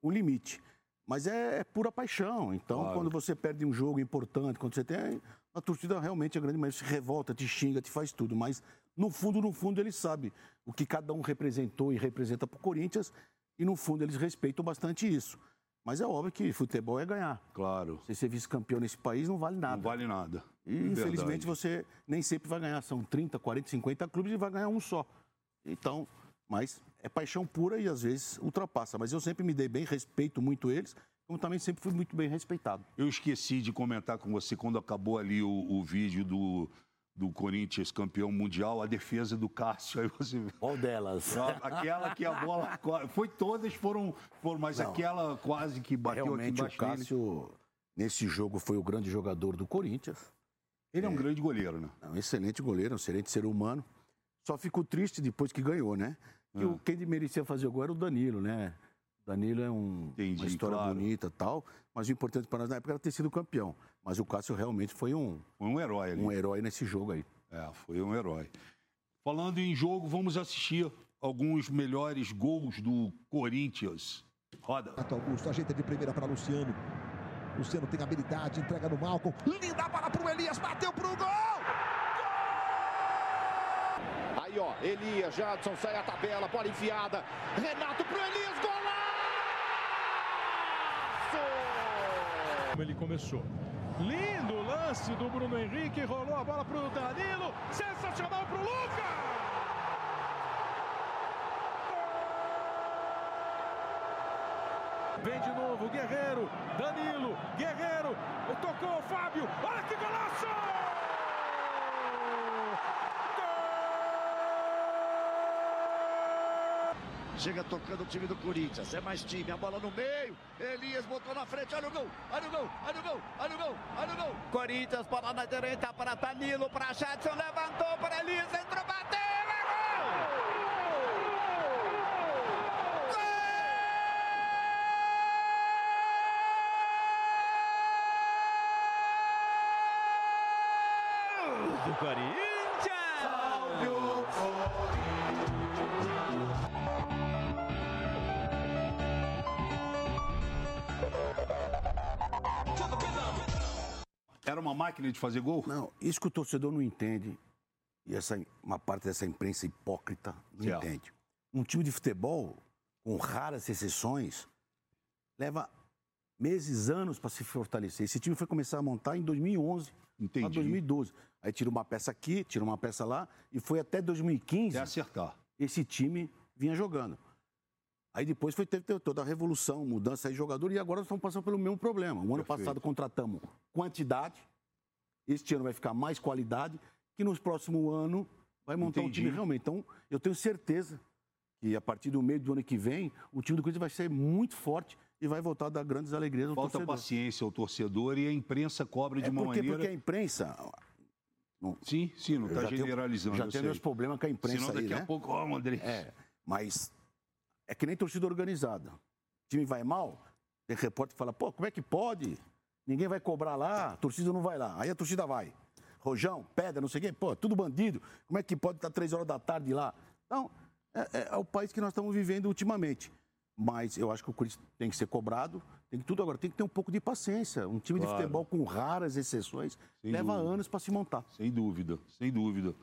o limite. Mas é, é pura paixão. Então, claro. quando você perde um jogo importante, quando você tem. A torcida realmente é grande, mas se revolta, te xinga, te faz tudo. Mas no fundo, no fundo, ele sabe o que cada um representou e representa para o Corinthians, e no fundo eles respeitam bastante isso. Mas é óbvio que futebol é ganhar. Claro. Se ser vice-campeão nesse país não vale nada. Não vale nada. E é infelizmente você nem sempre vai ganhar. São 30, 40, 50 clubes e vai ganhar um só. Então, mas é paixão pura e às vezes ultrapassa. Mas eu sempre me dei bem, respeito muito eles, como também sempre fui muito bem respeitado. Eu esqueci de comentar com você quando acabou ali o, o vídeo do, do Corinthians campeão mundial, a defesa do Cássio. Aí você... Qual delas? Aquela que a bola. Foi todas, foram. foram mas Não, aquela quase que bateu realmente aqui o Cássio, nesse jogo, foi o grande jogador do Corinthians. Ele é, é um grande goleiro, né? É um excelente goleiro, um excelente ser humano. Só ficou triste depois que ganhou, né? Que é. o, quem merecia fazer o gol era o Danilo, né? Danilo é um, Entendi, uma história claro. bonita tal, mas o importante para nós na época era ter sido campeão. Mas o Cássio realmente foi um, foi um herói ali. Um herói nesse jogo aí. É, foi um herói. Falando em jogo, vamos assistir alguns melhores gols do Corinthians. Roda. Augusto, ajeita de primeira para Luciano. Luciano tem habilidade, entrega no Malcom. Linda bola para o Elias, bateu para o gol! Ó, Elias, Jadson sai a tabela, bola enfiada. Renato pro Elias, golaço! Como ele começou. Lindo lance do Bruno Henrique, rolou a bola para o Danilo, sensacional para o Lucas! Vem de novo, Guerreiro, Danilo, Guerreiro, tocou o Fábio, olha que golaço! Chega tocando o time do Corinthians. É mais time. A bola no meio. Elias botou na frente. Olha o gol. Olha o gol. Olha o gol. Olha o gol. Olha o gol. Corinthians, bola na direita para Danilo. Para Jadson. Levantou para Elias. Entrou, bateu. Máquina de fazer gol? Não, isso que o torcedor não entende, e essa, uma parte dessa imprensa hipócrita não entende. Um time de futebol, com raras exceções, leva meses, anos para se fortalecer. Esse time foi começar a montar em 2011, Entendi. 2012. Aí tira uma peça aqui, tira uma peça lá, e foi até 2015. É acertar. Esse time vinha jogando. Aí depois foi ter, ter toda a revolução, mudança de jogador, e agora nós estamos passando pelo mesmo problema. O ano Perfeito. passado contratamos quantidade, este ano vai ficar mais qualidade, que nos próximos anos vai montar Entendi. um time realmente. Então, eu tenho certeza que a partir do meio do ano que vem, o time do Corinthians vai ser muito forte e vai voltar a dar grandes alegrias ao Falta torcedor. Falta paciência ao torcedor e a imprensa cobra de é uma porque, maneira... Porque a imprensa... sim, sim, não está generalizando. Tenho, já tem meus problemas com a imprensa Senão daqui aí, a né? pouco, ó, oh, André. É, mas é que nem torcida organizada. O time vai mal, tem repórter que fala, pô, como é que pode? Ninguém vai cobrar lá, a torcida não vai lá. Aí a torcida vai. Rojão, pedra, não sei quem, pô, tudo bandido. Como é que pode estar três horas da tarde lá? Então, é, é, é, o país que nós estamos vivendo ultimamente. Mas eu acho que o Corinthians tem que ser cobrado, tem que tudo agora, tem que ter um pouco de paciência. Um time claro. de futebol com raras exceções sem leva dúvida. anos para se montar. Sem dúvida, sem dúvida.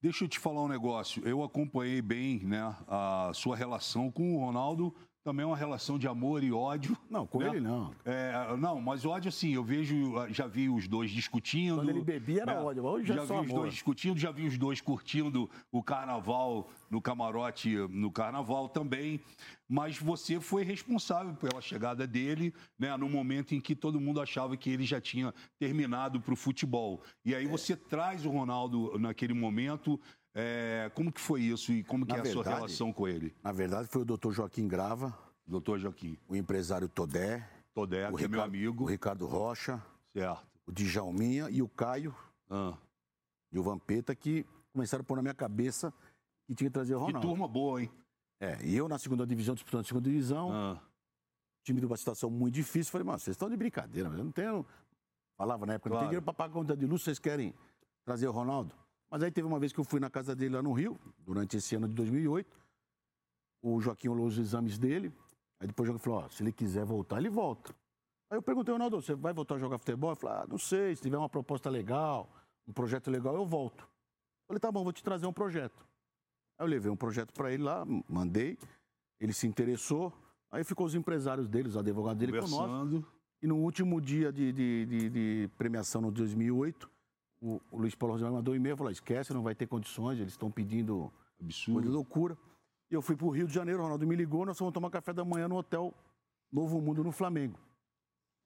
Deixa eu te falar um negócio. Eu acompanhei bem né, a sua relação com o Ronaldo também é uma relação de amor e ódio. Não, com né? ele não. É, não, mas ódio assim, eu vejo, já vi os dois discutindo. Quando ele bebia era né? ódio, hoje já, já vi amor. os dois discutindo, já vi os dois curtindo o carnaval no camarote no carnaval também. Mas você foi responsável pela chegada dele, né, no momento em que todo mundo achava que ele já tinha terminado para o futebol. E aí é. você traz o Ronaldo naquele momento é, como que foi isso e como que na é verdade, a sua relação com ele? Na verdade, foi o doutor Joaquim Grava. Doutor Joaquim. O empresário Todé. Todé, que Ricardo, é meu amigo. O Ricardo Rocha. Certo. O Djalminha e o Caio. Ah. E o Vampeta, que começaram a pôr na minha cabeça que tinha que trazer o Ronaldo. Que turma boa, hein? É, e eu na segunda divisão, disputando a segunda divisão. Ah. Time de uma situação muito difícil. Falei, mano, vocês estão de brincadeira, mas eu não tenho. Falava na época, claro. não tem dinheiro para pagar conta de luz, vocês querem trazer o Ronaldo? Mas aí teve uma vez que eu fui na casa dele lá no Rio, durante esse ano de 2008. O Joaquim olhou os exames dele. Aí depois o Joaquim falou: ó, se ele quiser voltar, ele volta. Aí eu perguntei, Ronaldo, você vai voltar a jogar futebol? Ele falou: ah, não sei, se tiver uma proposta legal, um projeto legal, eu volto. Eu falei: tá bom, vou te trazer um projeto. Aí eu levei um projeto para ele lá, mandei, ele se interessou. Aí ficou os empresários dele, os advogados dele conosco. E no último dia de, de, de, de premiação, no 2008, o, o Luiz Paulo Rosemar mandou um e-mail, falou, esquece, não vai ter condições, eles estão pedindo Absurdo. coisa loucura. E eu fui para o Rio de Janeiro, o Ronaldo me ligou, nós fomos tomar café da manhã no hotel Novo Mundo, no Flamengo,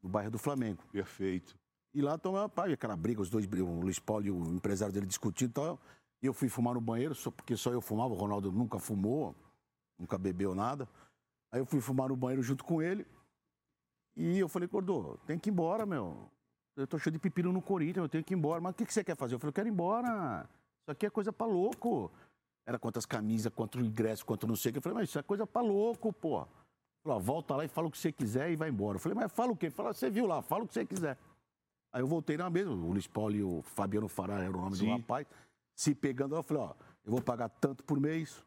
no bairro do Flamengo. Perfeito. E lá tomamos aquela briga, os dois, o Luiz Paulo e o empresário dele discutindo e tal. E eu fui fumar no banheiro, só, porque só eu fumava, o Ronaldo nunca fumou, nunca bebeu nada. Aí eu fui fumar no banheiro junto com ele. E eu falei, Cordô, tem que ir embora, meu. Eu tô cheio de pepino no Corinthians, eu tenho que ir embora. Mas o que, que você quer fazer? Eu falei, eu quero ir embora. Isso aqui é coisa pra louco. Era quantas camisas, quanto ingresso, quanto não sei o que. Eu falei, mas isso é coisa pra louco, pô. Falei, volta lá e fala o que você quiser e vai embora. Eu falei, mas fala o quê? Fala, você viu lá, fala o que você quiser. Aí eu voltei na mesa, o Luiz Paulo e o Fabiano Fará era o nome Sim. do rapaz. Se pegando, eu falei, ó, eu vou pagar tanto por mês,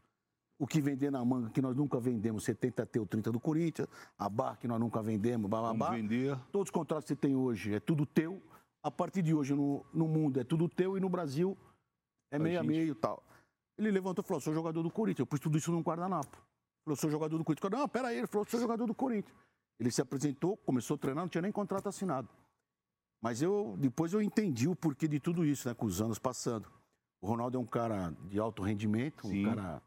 o que vender na manga que nós nunca vendemos, 70 T ou 30 do Corinthians, a bar que nós nunca vendemos, bababá. Vamos vender. Todos os contratos que você tem hoje é tudo teu. A partir de hoje no, no mundo é tudo teu e no Brasil é meio a meio e tal. Ele levantou e falou: sou jogador do Corinthians. Eu pus tudo isso num guardanapo. Falou: sou jogador do Corinthians. Não, pera aí. Ele falou: sou jogador do Corinthians. Ele se apresentou, começou a treinar, não tinha nem contrato assinado. Mas eu depois eu entendi o porquê de tudo isso, né? Com os anos passando. O Ronaldo é um cara de alto rendimento, Sim. um cara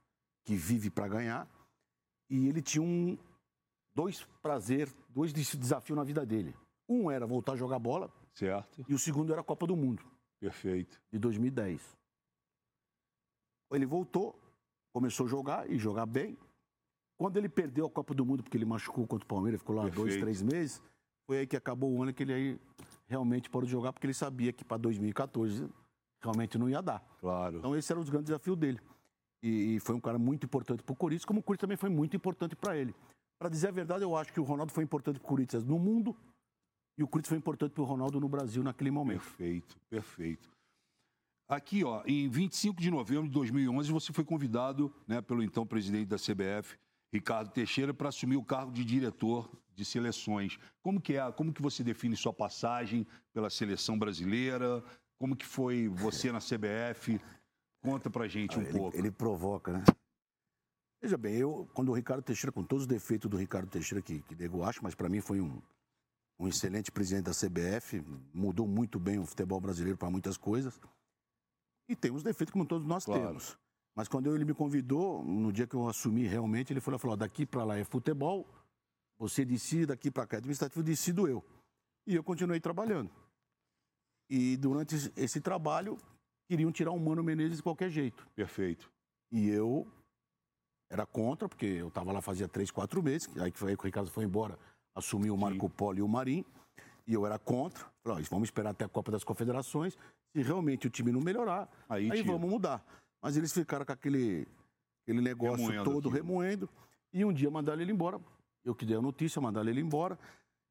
que vive para ganhar. E ele tinha um, dois prazer, dois desafios na vida dele. Um era voltar a jogar bola. Certo. E o segundo era a Copa do Mundo. Perfeito. De 2010. Ele voltou, começou a jogar e jogar bem. Quando ele perdeu a Copa do Mundo, porque ele machucou contra o Palmeiras, ficou lá Perfeito. dois, três meses, foi aí que acabou o ano que ele aí realmente parou de jogar, porque ele sabia que para 2014 realmente não ia dar. Claro. Então esse era o grande desafio dele. E, foi um cara muito importante para o Corinthians, como o Corinthians também foi muito importante para ele. Para dizer a verdade, eu acho que o Ronaldo foi importante para o Corinthians no mundo e o Corinthians foi importante para o Ronaldo no Brasil naquele momento. Perfeito, perfeito. Aqui, ó, em 25 de novembro de 2011, você foi convidado né, pelo então presidente da CBF, Ricardo Teixeira, para assumir o cargo de diretor de seleções. Como que é? Como que você define sua passagem pela seleção brasileira? Como que foi você na CBF? Conta pra gente um ele, pouco. Ele provoca, né? Veja bem, eu, quando o Ricardo Teixeira, com todos os defeitos do Ricardo Teixeira, que, que nego acho, mas para mim foi um, um excelente presidente da CBF, mudou muito bem o futebol brasileiro para muitas coisas. E tem os defeitos como todos nós claro. temos. Mas quando ele me convidou, no dia que eu assumi realmente, ele falou, falou daqui para lá é futebol, você decide, daqui para cá é administrativo, decido eu. E eu continuei trabalhando. E durante esse trabalho, queriam tirar o Mano Menezes de qualquer jeito. Perfeito. E eu era contra, porque eu estava lá fazia três, quatro meses, aí que o Ricardo foi embora, assumiu o Marco. Polo e o Marim, e eu era contra. Falei, vamos esperar até a Copa das Confederações, se realmente o time não melhorar, aí, aí vamos mudar. Mas eles ficaram com aquele, aquele negócio remoendo todo, aqui. remoendo, e um dia mandaram ele embora. Eu que dei a notícia, mandaram ele embora.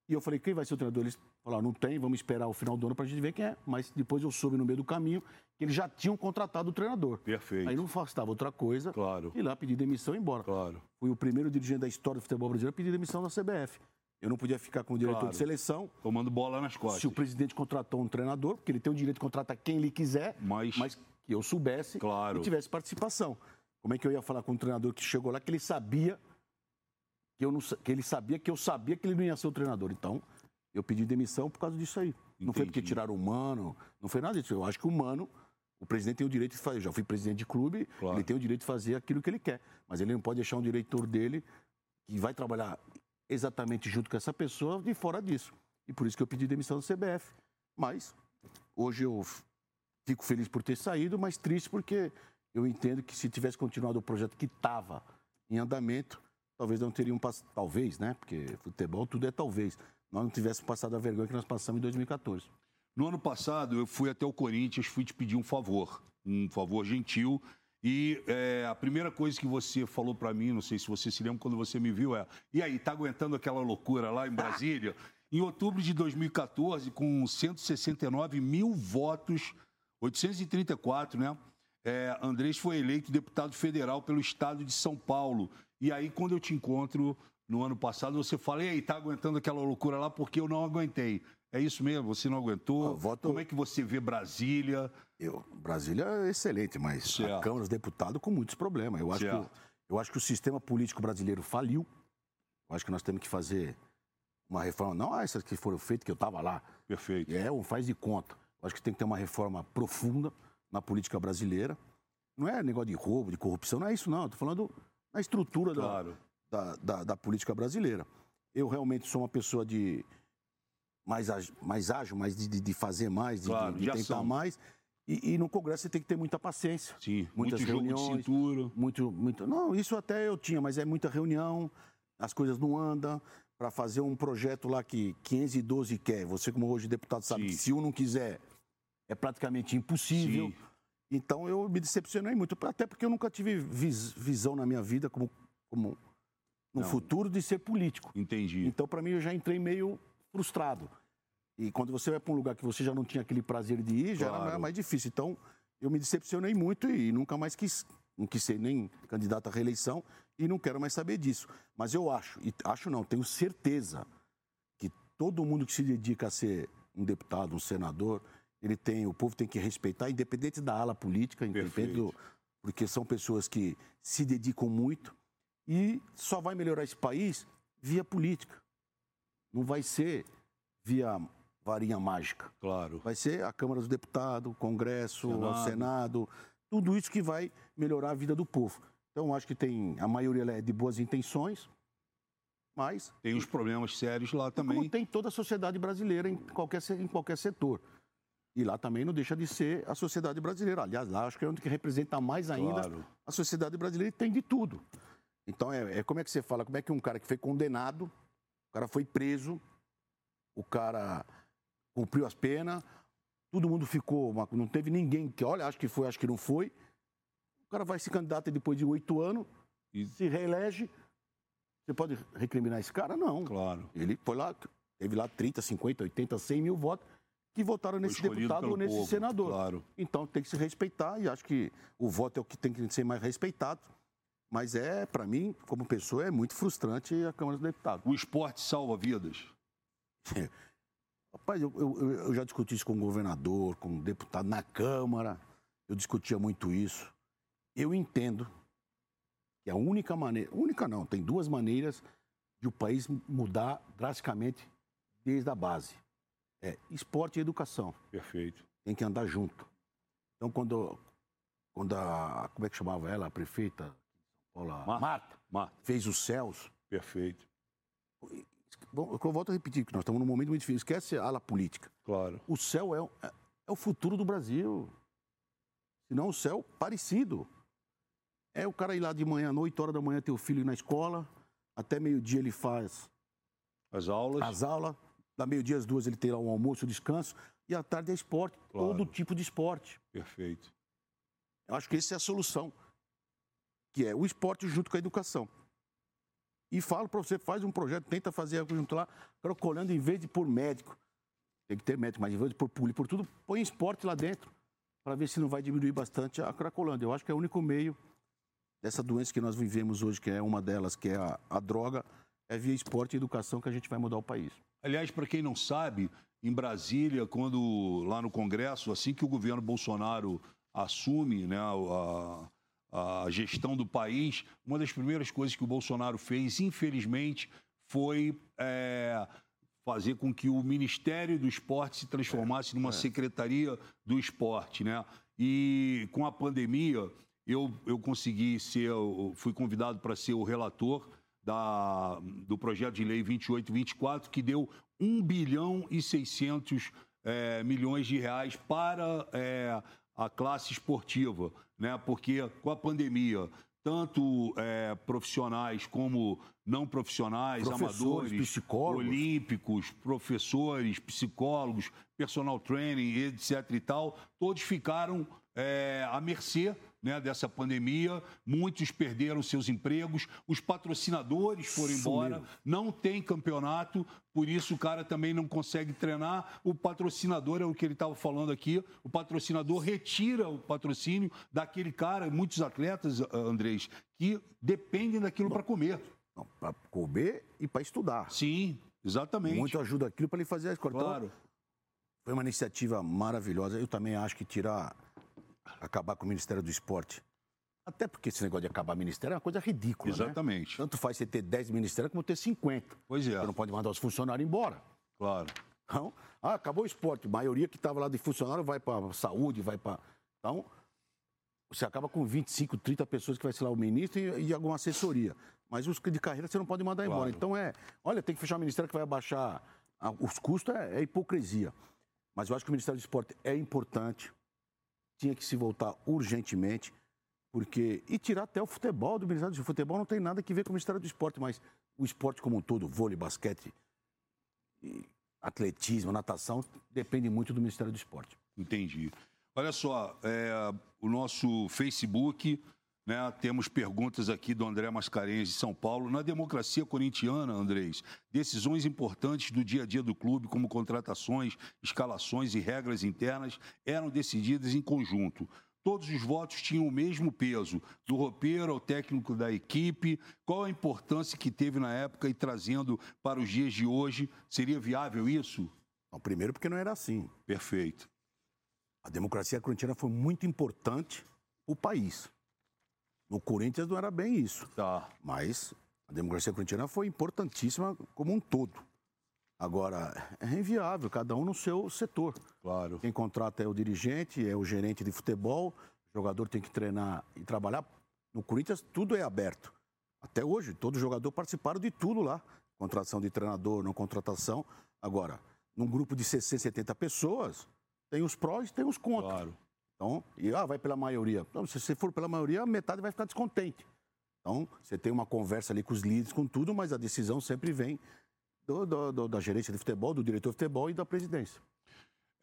E eu falei, quem vai ser o treinador? Eles falaram, não tem, vamos esperar o final do ano para a gente ver quem é. Mas depois eu soube no meio do caminho que eles já tinham contratado o treinador. Perfeito. Aí não bastava outra coisa. Claro. E lá pedir demissão e ir embora. Claro. Fui o primeiro dirigente da história do futebol brasileiro a pedir demissão da CBF. Eu não podia ficar com o diretor claro. de seleção. Tomando bola nas costas. Se o presidente contratou um treinador, porque ele tem o direito de contratar quem ele quiser, mas, mas que eu soubesse claro. e tivesse participação. Como é que eu ia falar com um treinador que chegou lá que ele sabia que, eu não, que ele sabia que eu sabia que ele não ia ser o treinador? Então, eu pedi demissão por causa disso aí. Entendi. Não foi porque tiraram o Mano, não foi nada disso. Eu acho que o Mano, o presidente tem o direito de fazer. Eu já fui presidente de clube, claro. ele tem o direito de fazer aquilo que ele quer. Mas ele não pode deixar um diretor dele que vai trabalhar exatamente junto com essa pessoa de fora disso. E por isso que eu pedi demissão do CBF. Mas hoje eu fico feliz por ter saído, mas triste porque eu entendo que se tivesse continuado o projeto que estava em andamento, talvez não teriam passado. Talvez, né? Porque futebol tudo é talvez. Nós não tivéssemos passado a vergonha que nós passamos em 2014. No ano passado, eu fui até o Corinthians, fui te pedir um favor, um favor gentil. E é, a primeira coisa que você falou para mim, não sei se você se lembra quando você me viu, é: e aí, tá aguentando aquela loucura lá em Brasília? em outubro de 2014, com 169 mil votos, 834, né? É, Andrés foi eleito deputado federal pelo estado de São Paulo. E aí, quando eu te encontro no ano passado, você fala, e aí, tá aguentando aquela loucura lá porque eu não aguentei. É isso mesmo? Você não aguentou? voto... Como é que você vê Brasília? Eu, Brasília é excelente, mas certo. a Câmara dos Deputados com muitos problemas. Eu acho, que, eu acho que o sistema político brasileiro faliu. Eu acho que nós temos que fazer uma reforma. Não ah, essas que foram feitas, que eu estava lá. Perfeito. É, um faz de conta. Eu acho que tem que ter uma reforma profunda na política brasileira. Não é negócio de roubo, de corrupção, não é isso, não. Estou falando na estrutura claro. da, da, da, da política brasileira. Eu realmente sou uma pessoa de mais, mais ágil, mais de, de fazer mais, de, claro, de, de tentar mais. E, e, no Congresso você tem que ter muita paciência. Sim, muitas muito reuniões. Jogo de cintura. Muito, muito. Não, isso até eu tinha, mas é muita reunião, as coisas não andam. Para fazer um projeto lá que 512 quer, você, como hoje deputado, sabe Sim. que se um não quiser, é praticamente impossível. Sim. Então eu me decepcionei muito, até porque eu nunca tive vis, visão na minha vida como, como no não. futuro de ser político. Entendi. Então, para mim, eu já entrei meio frustrado. E quando você vai para um lugar que você já não tinha aquele prazer de ir, já claro. era mais difícil. Então, eu me decepcionei muito e nunca mais quis, não quis ser nem candidato à reeleição e não quero mais saber disso. Mas eu acho, e acho não, tenho certeza que todo mundo que se dedica a ser um deputado, um senador, ele tem, o povo tem que respeitar, independente da ala política, independente do, porque são pessoas que se dedicam muito e só vai melhorar esse país via política. Não vai ser via varinha mágica. Claro. Vai ser a Câmara dos Deputados, o Congresso, Senado. o Senado, tudo isso que vai melhorar a vida do povo. Então, acho que tem a maioria é de boas intenções, mas tem os problemas sérios lá também. Como tem toda a sociedade brasileira em qualquer em qualquer setor. E lá também não deixa de ser a sociedade brasileira. Aliás, lá acho que é onde que representa mais ainda claro. a sociedade brasileira e tem de tudo. Então, é, é, como é que você fala? Como é que um cara que foi condenado, o cara foi preso, o cara cumpriu as penas, todo mundo ficou, não teve ninguém que, olha, acho que foi, acho que não foi. O cara vai se candidatar depois de oito anos, e... se reelege. Você pode recriminar esse cara? Não. Claro. Ele foi lá, teve lá 30, 50, 80, 100 mil votos que votaram nesse deputado ou nesse povo, senador. Claro. Então tem que se respeitar e acho que o voto é o que tem que ser mais respeitado. Mas é, para mim, como pessoa, é muito frustrante a Câmara dos Deputados. O esporte salva vidas? Rapaz, eu, eu, eu, já discuti isso com o governador, com o deputado na Câmara, eu discutia muito isso. Eu entendo que a única maneira, única não, tem duas maneiras de o país mudar drasticamente desde a base. É esporte e educação. Perfeito. Tem que andar junto. Então, quando, quando a. Como é que chamava ela? A prefeita? Paula, Marta. Marta. Marta. Fez os céus. Perfeito. Bom, eu volto a repetir que nós estamos num momento muito difícil. Esquece a ala política. Claro. O céu é, o- é, é o futuro do Brasil. Se não, o céu parecido. É o cara ir lá de manhã, 8 horas da manhã, ter o filho na escola. Até meio-dia ele faz As aulas. as aulas. Da meio-dia às duas ele tem lá um almoço, um descanso. E à tarde é esporte. Claro. Todo tipo de esporte. Perfeito. Eu acho que essa é a solução. Que é o esporte junto com a educação. E falo para você, faz um projeto, tenta fazer algo junto lá, crocolando em vez de por médico. Tem que ter médico, mas em vez de por público, por tudo, põe esporte lá dentro, para ver se não vai diminuir bastante a cracolândia. Eu acho que é o único meio dessa doença que nós vivemos hoje, que é uma delas, que é a, a droga, é via esporte e educação que a gente vai mudar o país. Aliás, para quem não sabe, em Brasília, quando lá no Congresso, assim que o governo Bolsonaro assume né, a, a gestão do país, uma das primeiras coisas que o Bolsonaro fez, infelizmente, foi é, fazer com que o Ministério do Esporte se transformasse numa secretaria do esporte, né? E com a pandemia, eu, eu consegui ser, eu fui convidado para ser o relator da, do projeto de lei 2824, que deu 1 bilhão e 600 eh, milhões de reais para eh, a classe esportiva, né? Porque com a pandemia, tanto eh, profissionais como não profissionais, amadores, psicólogos. olímpicos, professores, psicólogos, personal training, etc. e tal, todos ficaram eh, à mercê né, dessa pandemia. Muitos perderam seus empregos, os patrocinadores foram embora, não tem campeonato, por isso o cara também não consegue treinar. O patrocinador é o que ele estava falando aqui, o patrocinador retira o patrocínio daquele cara, muitos atletas, Andrés, que dependem daquilo para comer. Para comer e para estudar. Sim, exatamente. Muito ajuda aquilo para ele fazer a escola. Então, claro. Foi uma iniciativa maravilhosa. Eu também acho que tirar, acabar com o Ministério do Esporte. Até porque esse negócio de acabar o ministério é uma coisa ridícula, né? Exatamente. Tanto faz você ter 10 ministérios como ter 50. Pois é. Você não pode mandar os funcionários embora. Claro. Então, ah, acabou o esporte. A maioria que estava lá de funcionário vai para saúde, vai para. Então, você acaba com 25, 30 pessoas que vai ser lá o ministro e, e alguma assessoria. Mas os de carreira você não pode mandar embora. Claro. Então é. Olha, tem que fechar o ministério que vai abaixar ah, os custos, é, é hipocrisia. Mas eu acho que o Ministério do Esporte é importante. Tinha que se voltar urgentemente. Porque. E tirar até o futebol do Ministério do futebol não tem nada que ver com o Ministério do Esporte, mas o esporte como um todo, vôlei, basquete, atletismo, natação, depende muito do Ministério do Esporte. Entendi. Olha só, é, o nosso Facebook, né, temos perguntas aqui do André Mascarenhas de São Paulo. Na democracia corintiana, Andrés, decisões importantes do dia a dia do clube, como contratações, escalações e regras internas, eram decididas em conjunto. Todos os votos tinham o mesmo peso, do roupeiro ao técnico da equipe. Qual a importância que teve na época e trazendo para os dias de hoje? Seria viável isso? Bom, primeiro porque não era assim. Perfeito. A democracia corintiana foi muito importante para o país. No Corinthians não era bem isso. Tá. Mas a democracia corintiana foi importantíssima como um todo. Agora, é inviável, cada um no seu setor. Claro. Quem contrata é o dirigente, é o gerente de futebol, o jogador tem que treinar e trabalhar. No Corinthians, tudo é aberto. Até hoje, todo jogador participaram de tudo lá. Contratação de treinador, não contratação. Agora, num grupo de 60, 70 pessoas, tem os prós e tem os contras. Claro. Então, e ah, vai pela maioria. Se você for pela maioria, metade vai ficar descontente. Então, você tem uma conversa ali com os líderes, com tudo, mas a decisão sempre vem do, do- do- da gerência de futebol, do diretor de futebol e da presidência.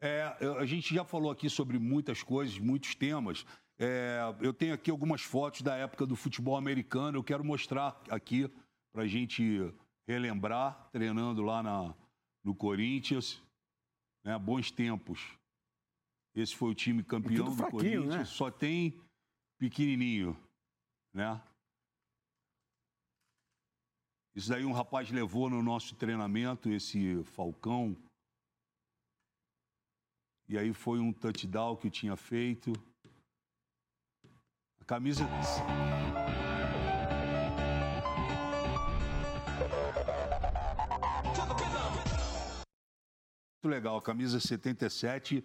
É, a gente já falou aqui sobre muitas coisas, muitos temas. É, eu tenho aqui algumas fotos da época do futebol americano. Eu quero mostrar aqui para a gente relembrar, treinando lá na, no Corinthians. né, bons tempos. Esse foi o time campeão do Corinthians. né? Só tem pequenininho, né? Isso daí um rapaz levou no nosso treinamento, esse Falcão. E aí foi um touchdown que tinha feito. A camisa. muito legal. A camisa 77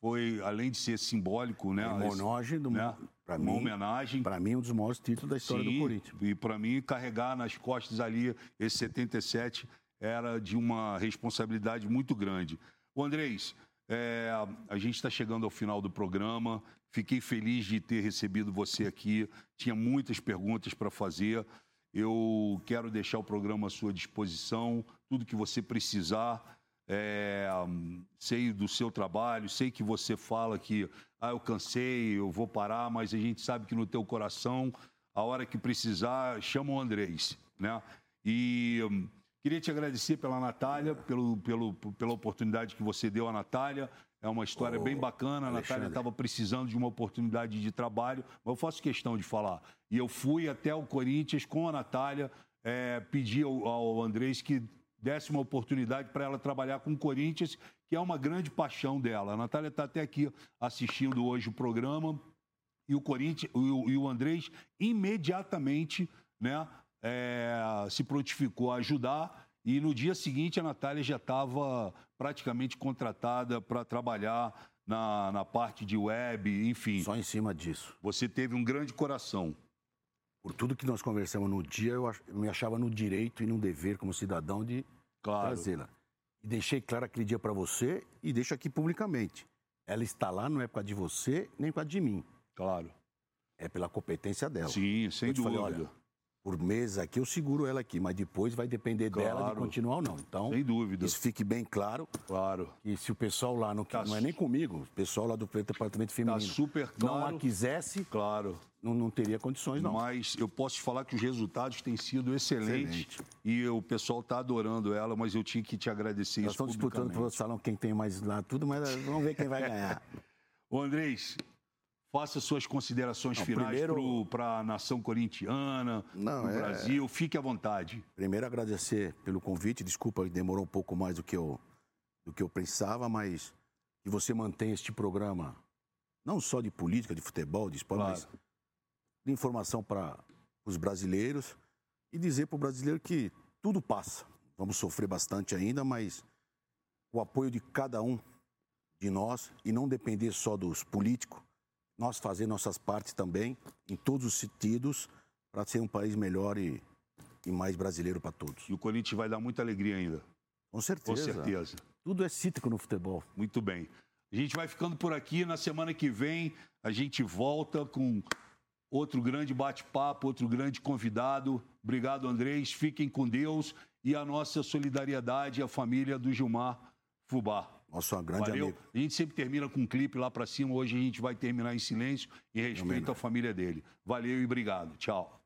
foi, além de ser simbólico, né? Uma homenagem do né? Pra uma mim, homenagem. Para mim, um dos maiores títulos da história Sim, do Corinthians. E para mim, carregar nas costas ali esse 77 era de uma responsabilidade muito grande. O Andrés, é, a gente está chegando ao final do programa. Fiquei feliz de ter recebido você aqui. Tinha muitas perguntas para fazer. Eu quero deixar o programa à sua disposição, tudo que você precisar. É, sei do seu trabalho, sei que você fala que ah, eu cansei, eu vou parar, mas a gente sabe que no teu coração, a hora que precisar, chama o Andrés, né? E hum, queria te agradecer pela Natália, pelo, pelo, pela oportunidade que você deu à Natália. É uma história Ô, bem bacana. A Natália estava precisando de uma oportunidade de trabalho, mas eu faço questão de falar. E eu fui até o Corinthians com a Natália, é, pedi ao, ao Andrés que desse uma oportunidade para ela trabalhar com o Corinthians, que é uma grande paixão dela. A Natália está até aqui assistindo hoje o programa. E o Corinthians, e o, Andrés imediatamente né, é, se prontificou a ajudar. E no dia seguinte a Natália já estava praticamente contratada para trabalhar na, na parte de web, enfim. Só em cima disso. Você teve um grande coração. Por tudo que nós conversamos no dia, eu, me achava no direito e no dever como cidadão de Claro. trazê-la. E deixei claro aquele dia para você e deixo aqui publicamente. Ela está lá não é por causa de você, nem por causa de mim. Claro. É pela competência dela. Sim, sem Eu dúvida. falei, olha, por mês aqui eu seguro ela aqui, mas depois vai depender dela de Claro. continuar ou não. Então, Sem dúvida. isso fique bem claro. Claro. E se o pessoal lá, não, Tá não é nem comigo, o pessoal lá do departamento feminino, super não claro. a quisesse, Claro. não, não teria condições, não. Mas eu posso te falar que os resultados têm sido excelentes. Excelente. E o pessoal está adorando ela, mas eu tinha que te agradecer Nós isso estamos disputando para publicamente. o salão quem tem mais lá, tudo, mas vamos ver quem vai ganhar. Ô Andrés, faça suas considerações Não, finais primeiro- para a nação corintiana, Não, para o é- Brasil. Fique à vontade. Primeiro agradecer pelo convite, desculpa, demorou um pouco mais do que eu, do que eu pensava, mas que você mantenha este programa, não só de política, de futebol, de esporte, Claro. mas de informação para os brasileiros e dizer para o brasileiro que tudo passa. Vamos sofrer bastante ainda, mas o apoio de cada um de nós e não depender só dos políticos, nós fazer nossas partes também, em todos os sentidos, para ser um país melhor e, e mais brasileiro para todos. E o Corinthians vai dar muita alegria ainda. Com Com certeza. certeza. Tudo é cítrico no futebol. Muito bem. A gente vai ficando por aqui. Na semana que vem, a gente volta com outro grande bate-papo, outro grande convidado. Obrigado, Andrés. Fiquem com Deus e a nossa solidariedade à família do Gilmar Fubá. Nosso um grande Valeu. amigo. A gente sempre termina com um clipe lá pra cima. Hoje a gente vai terminar em silêncio em respeito à família dele. Valeu e obrigado. Tchau.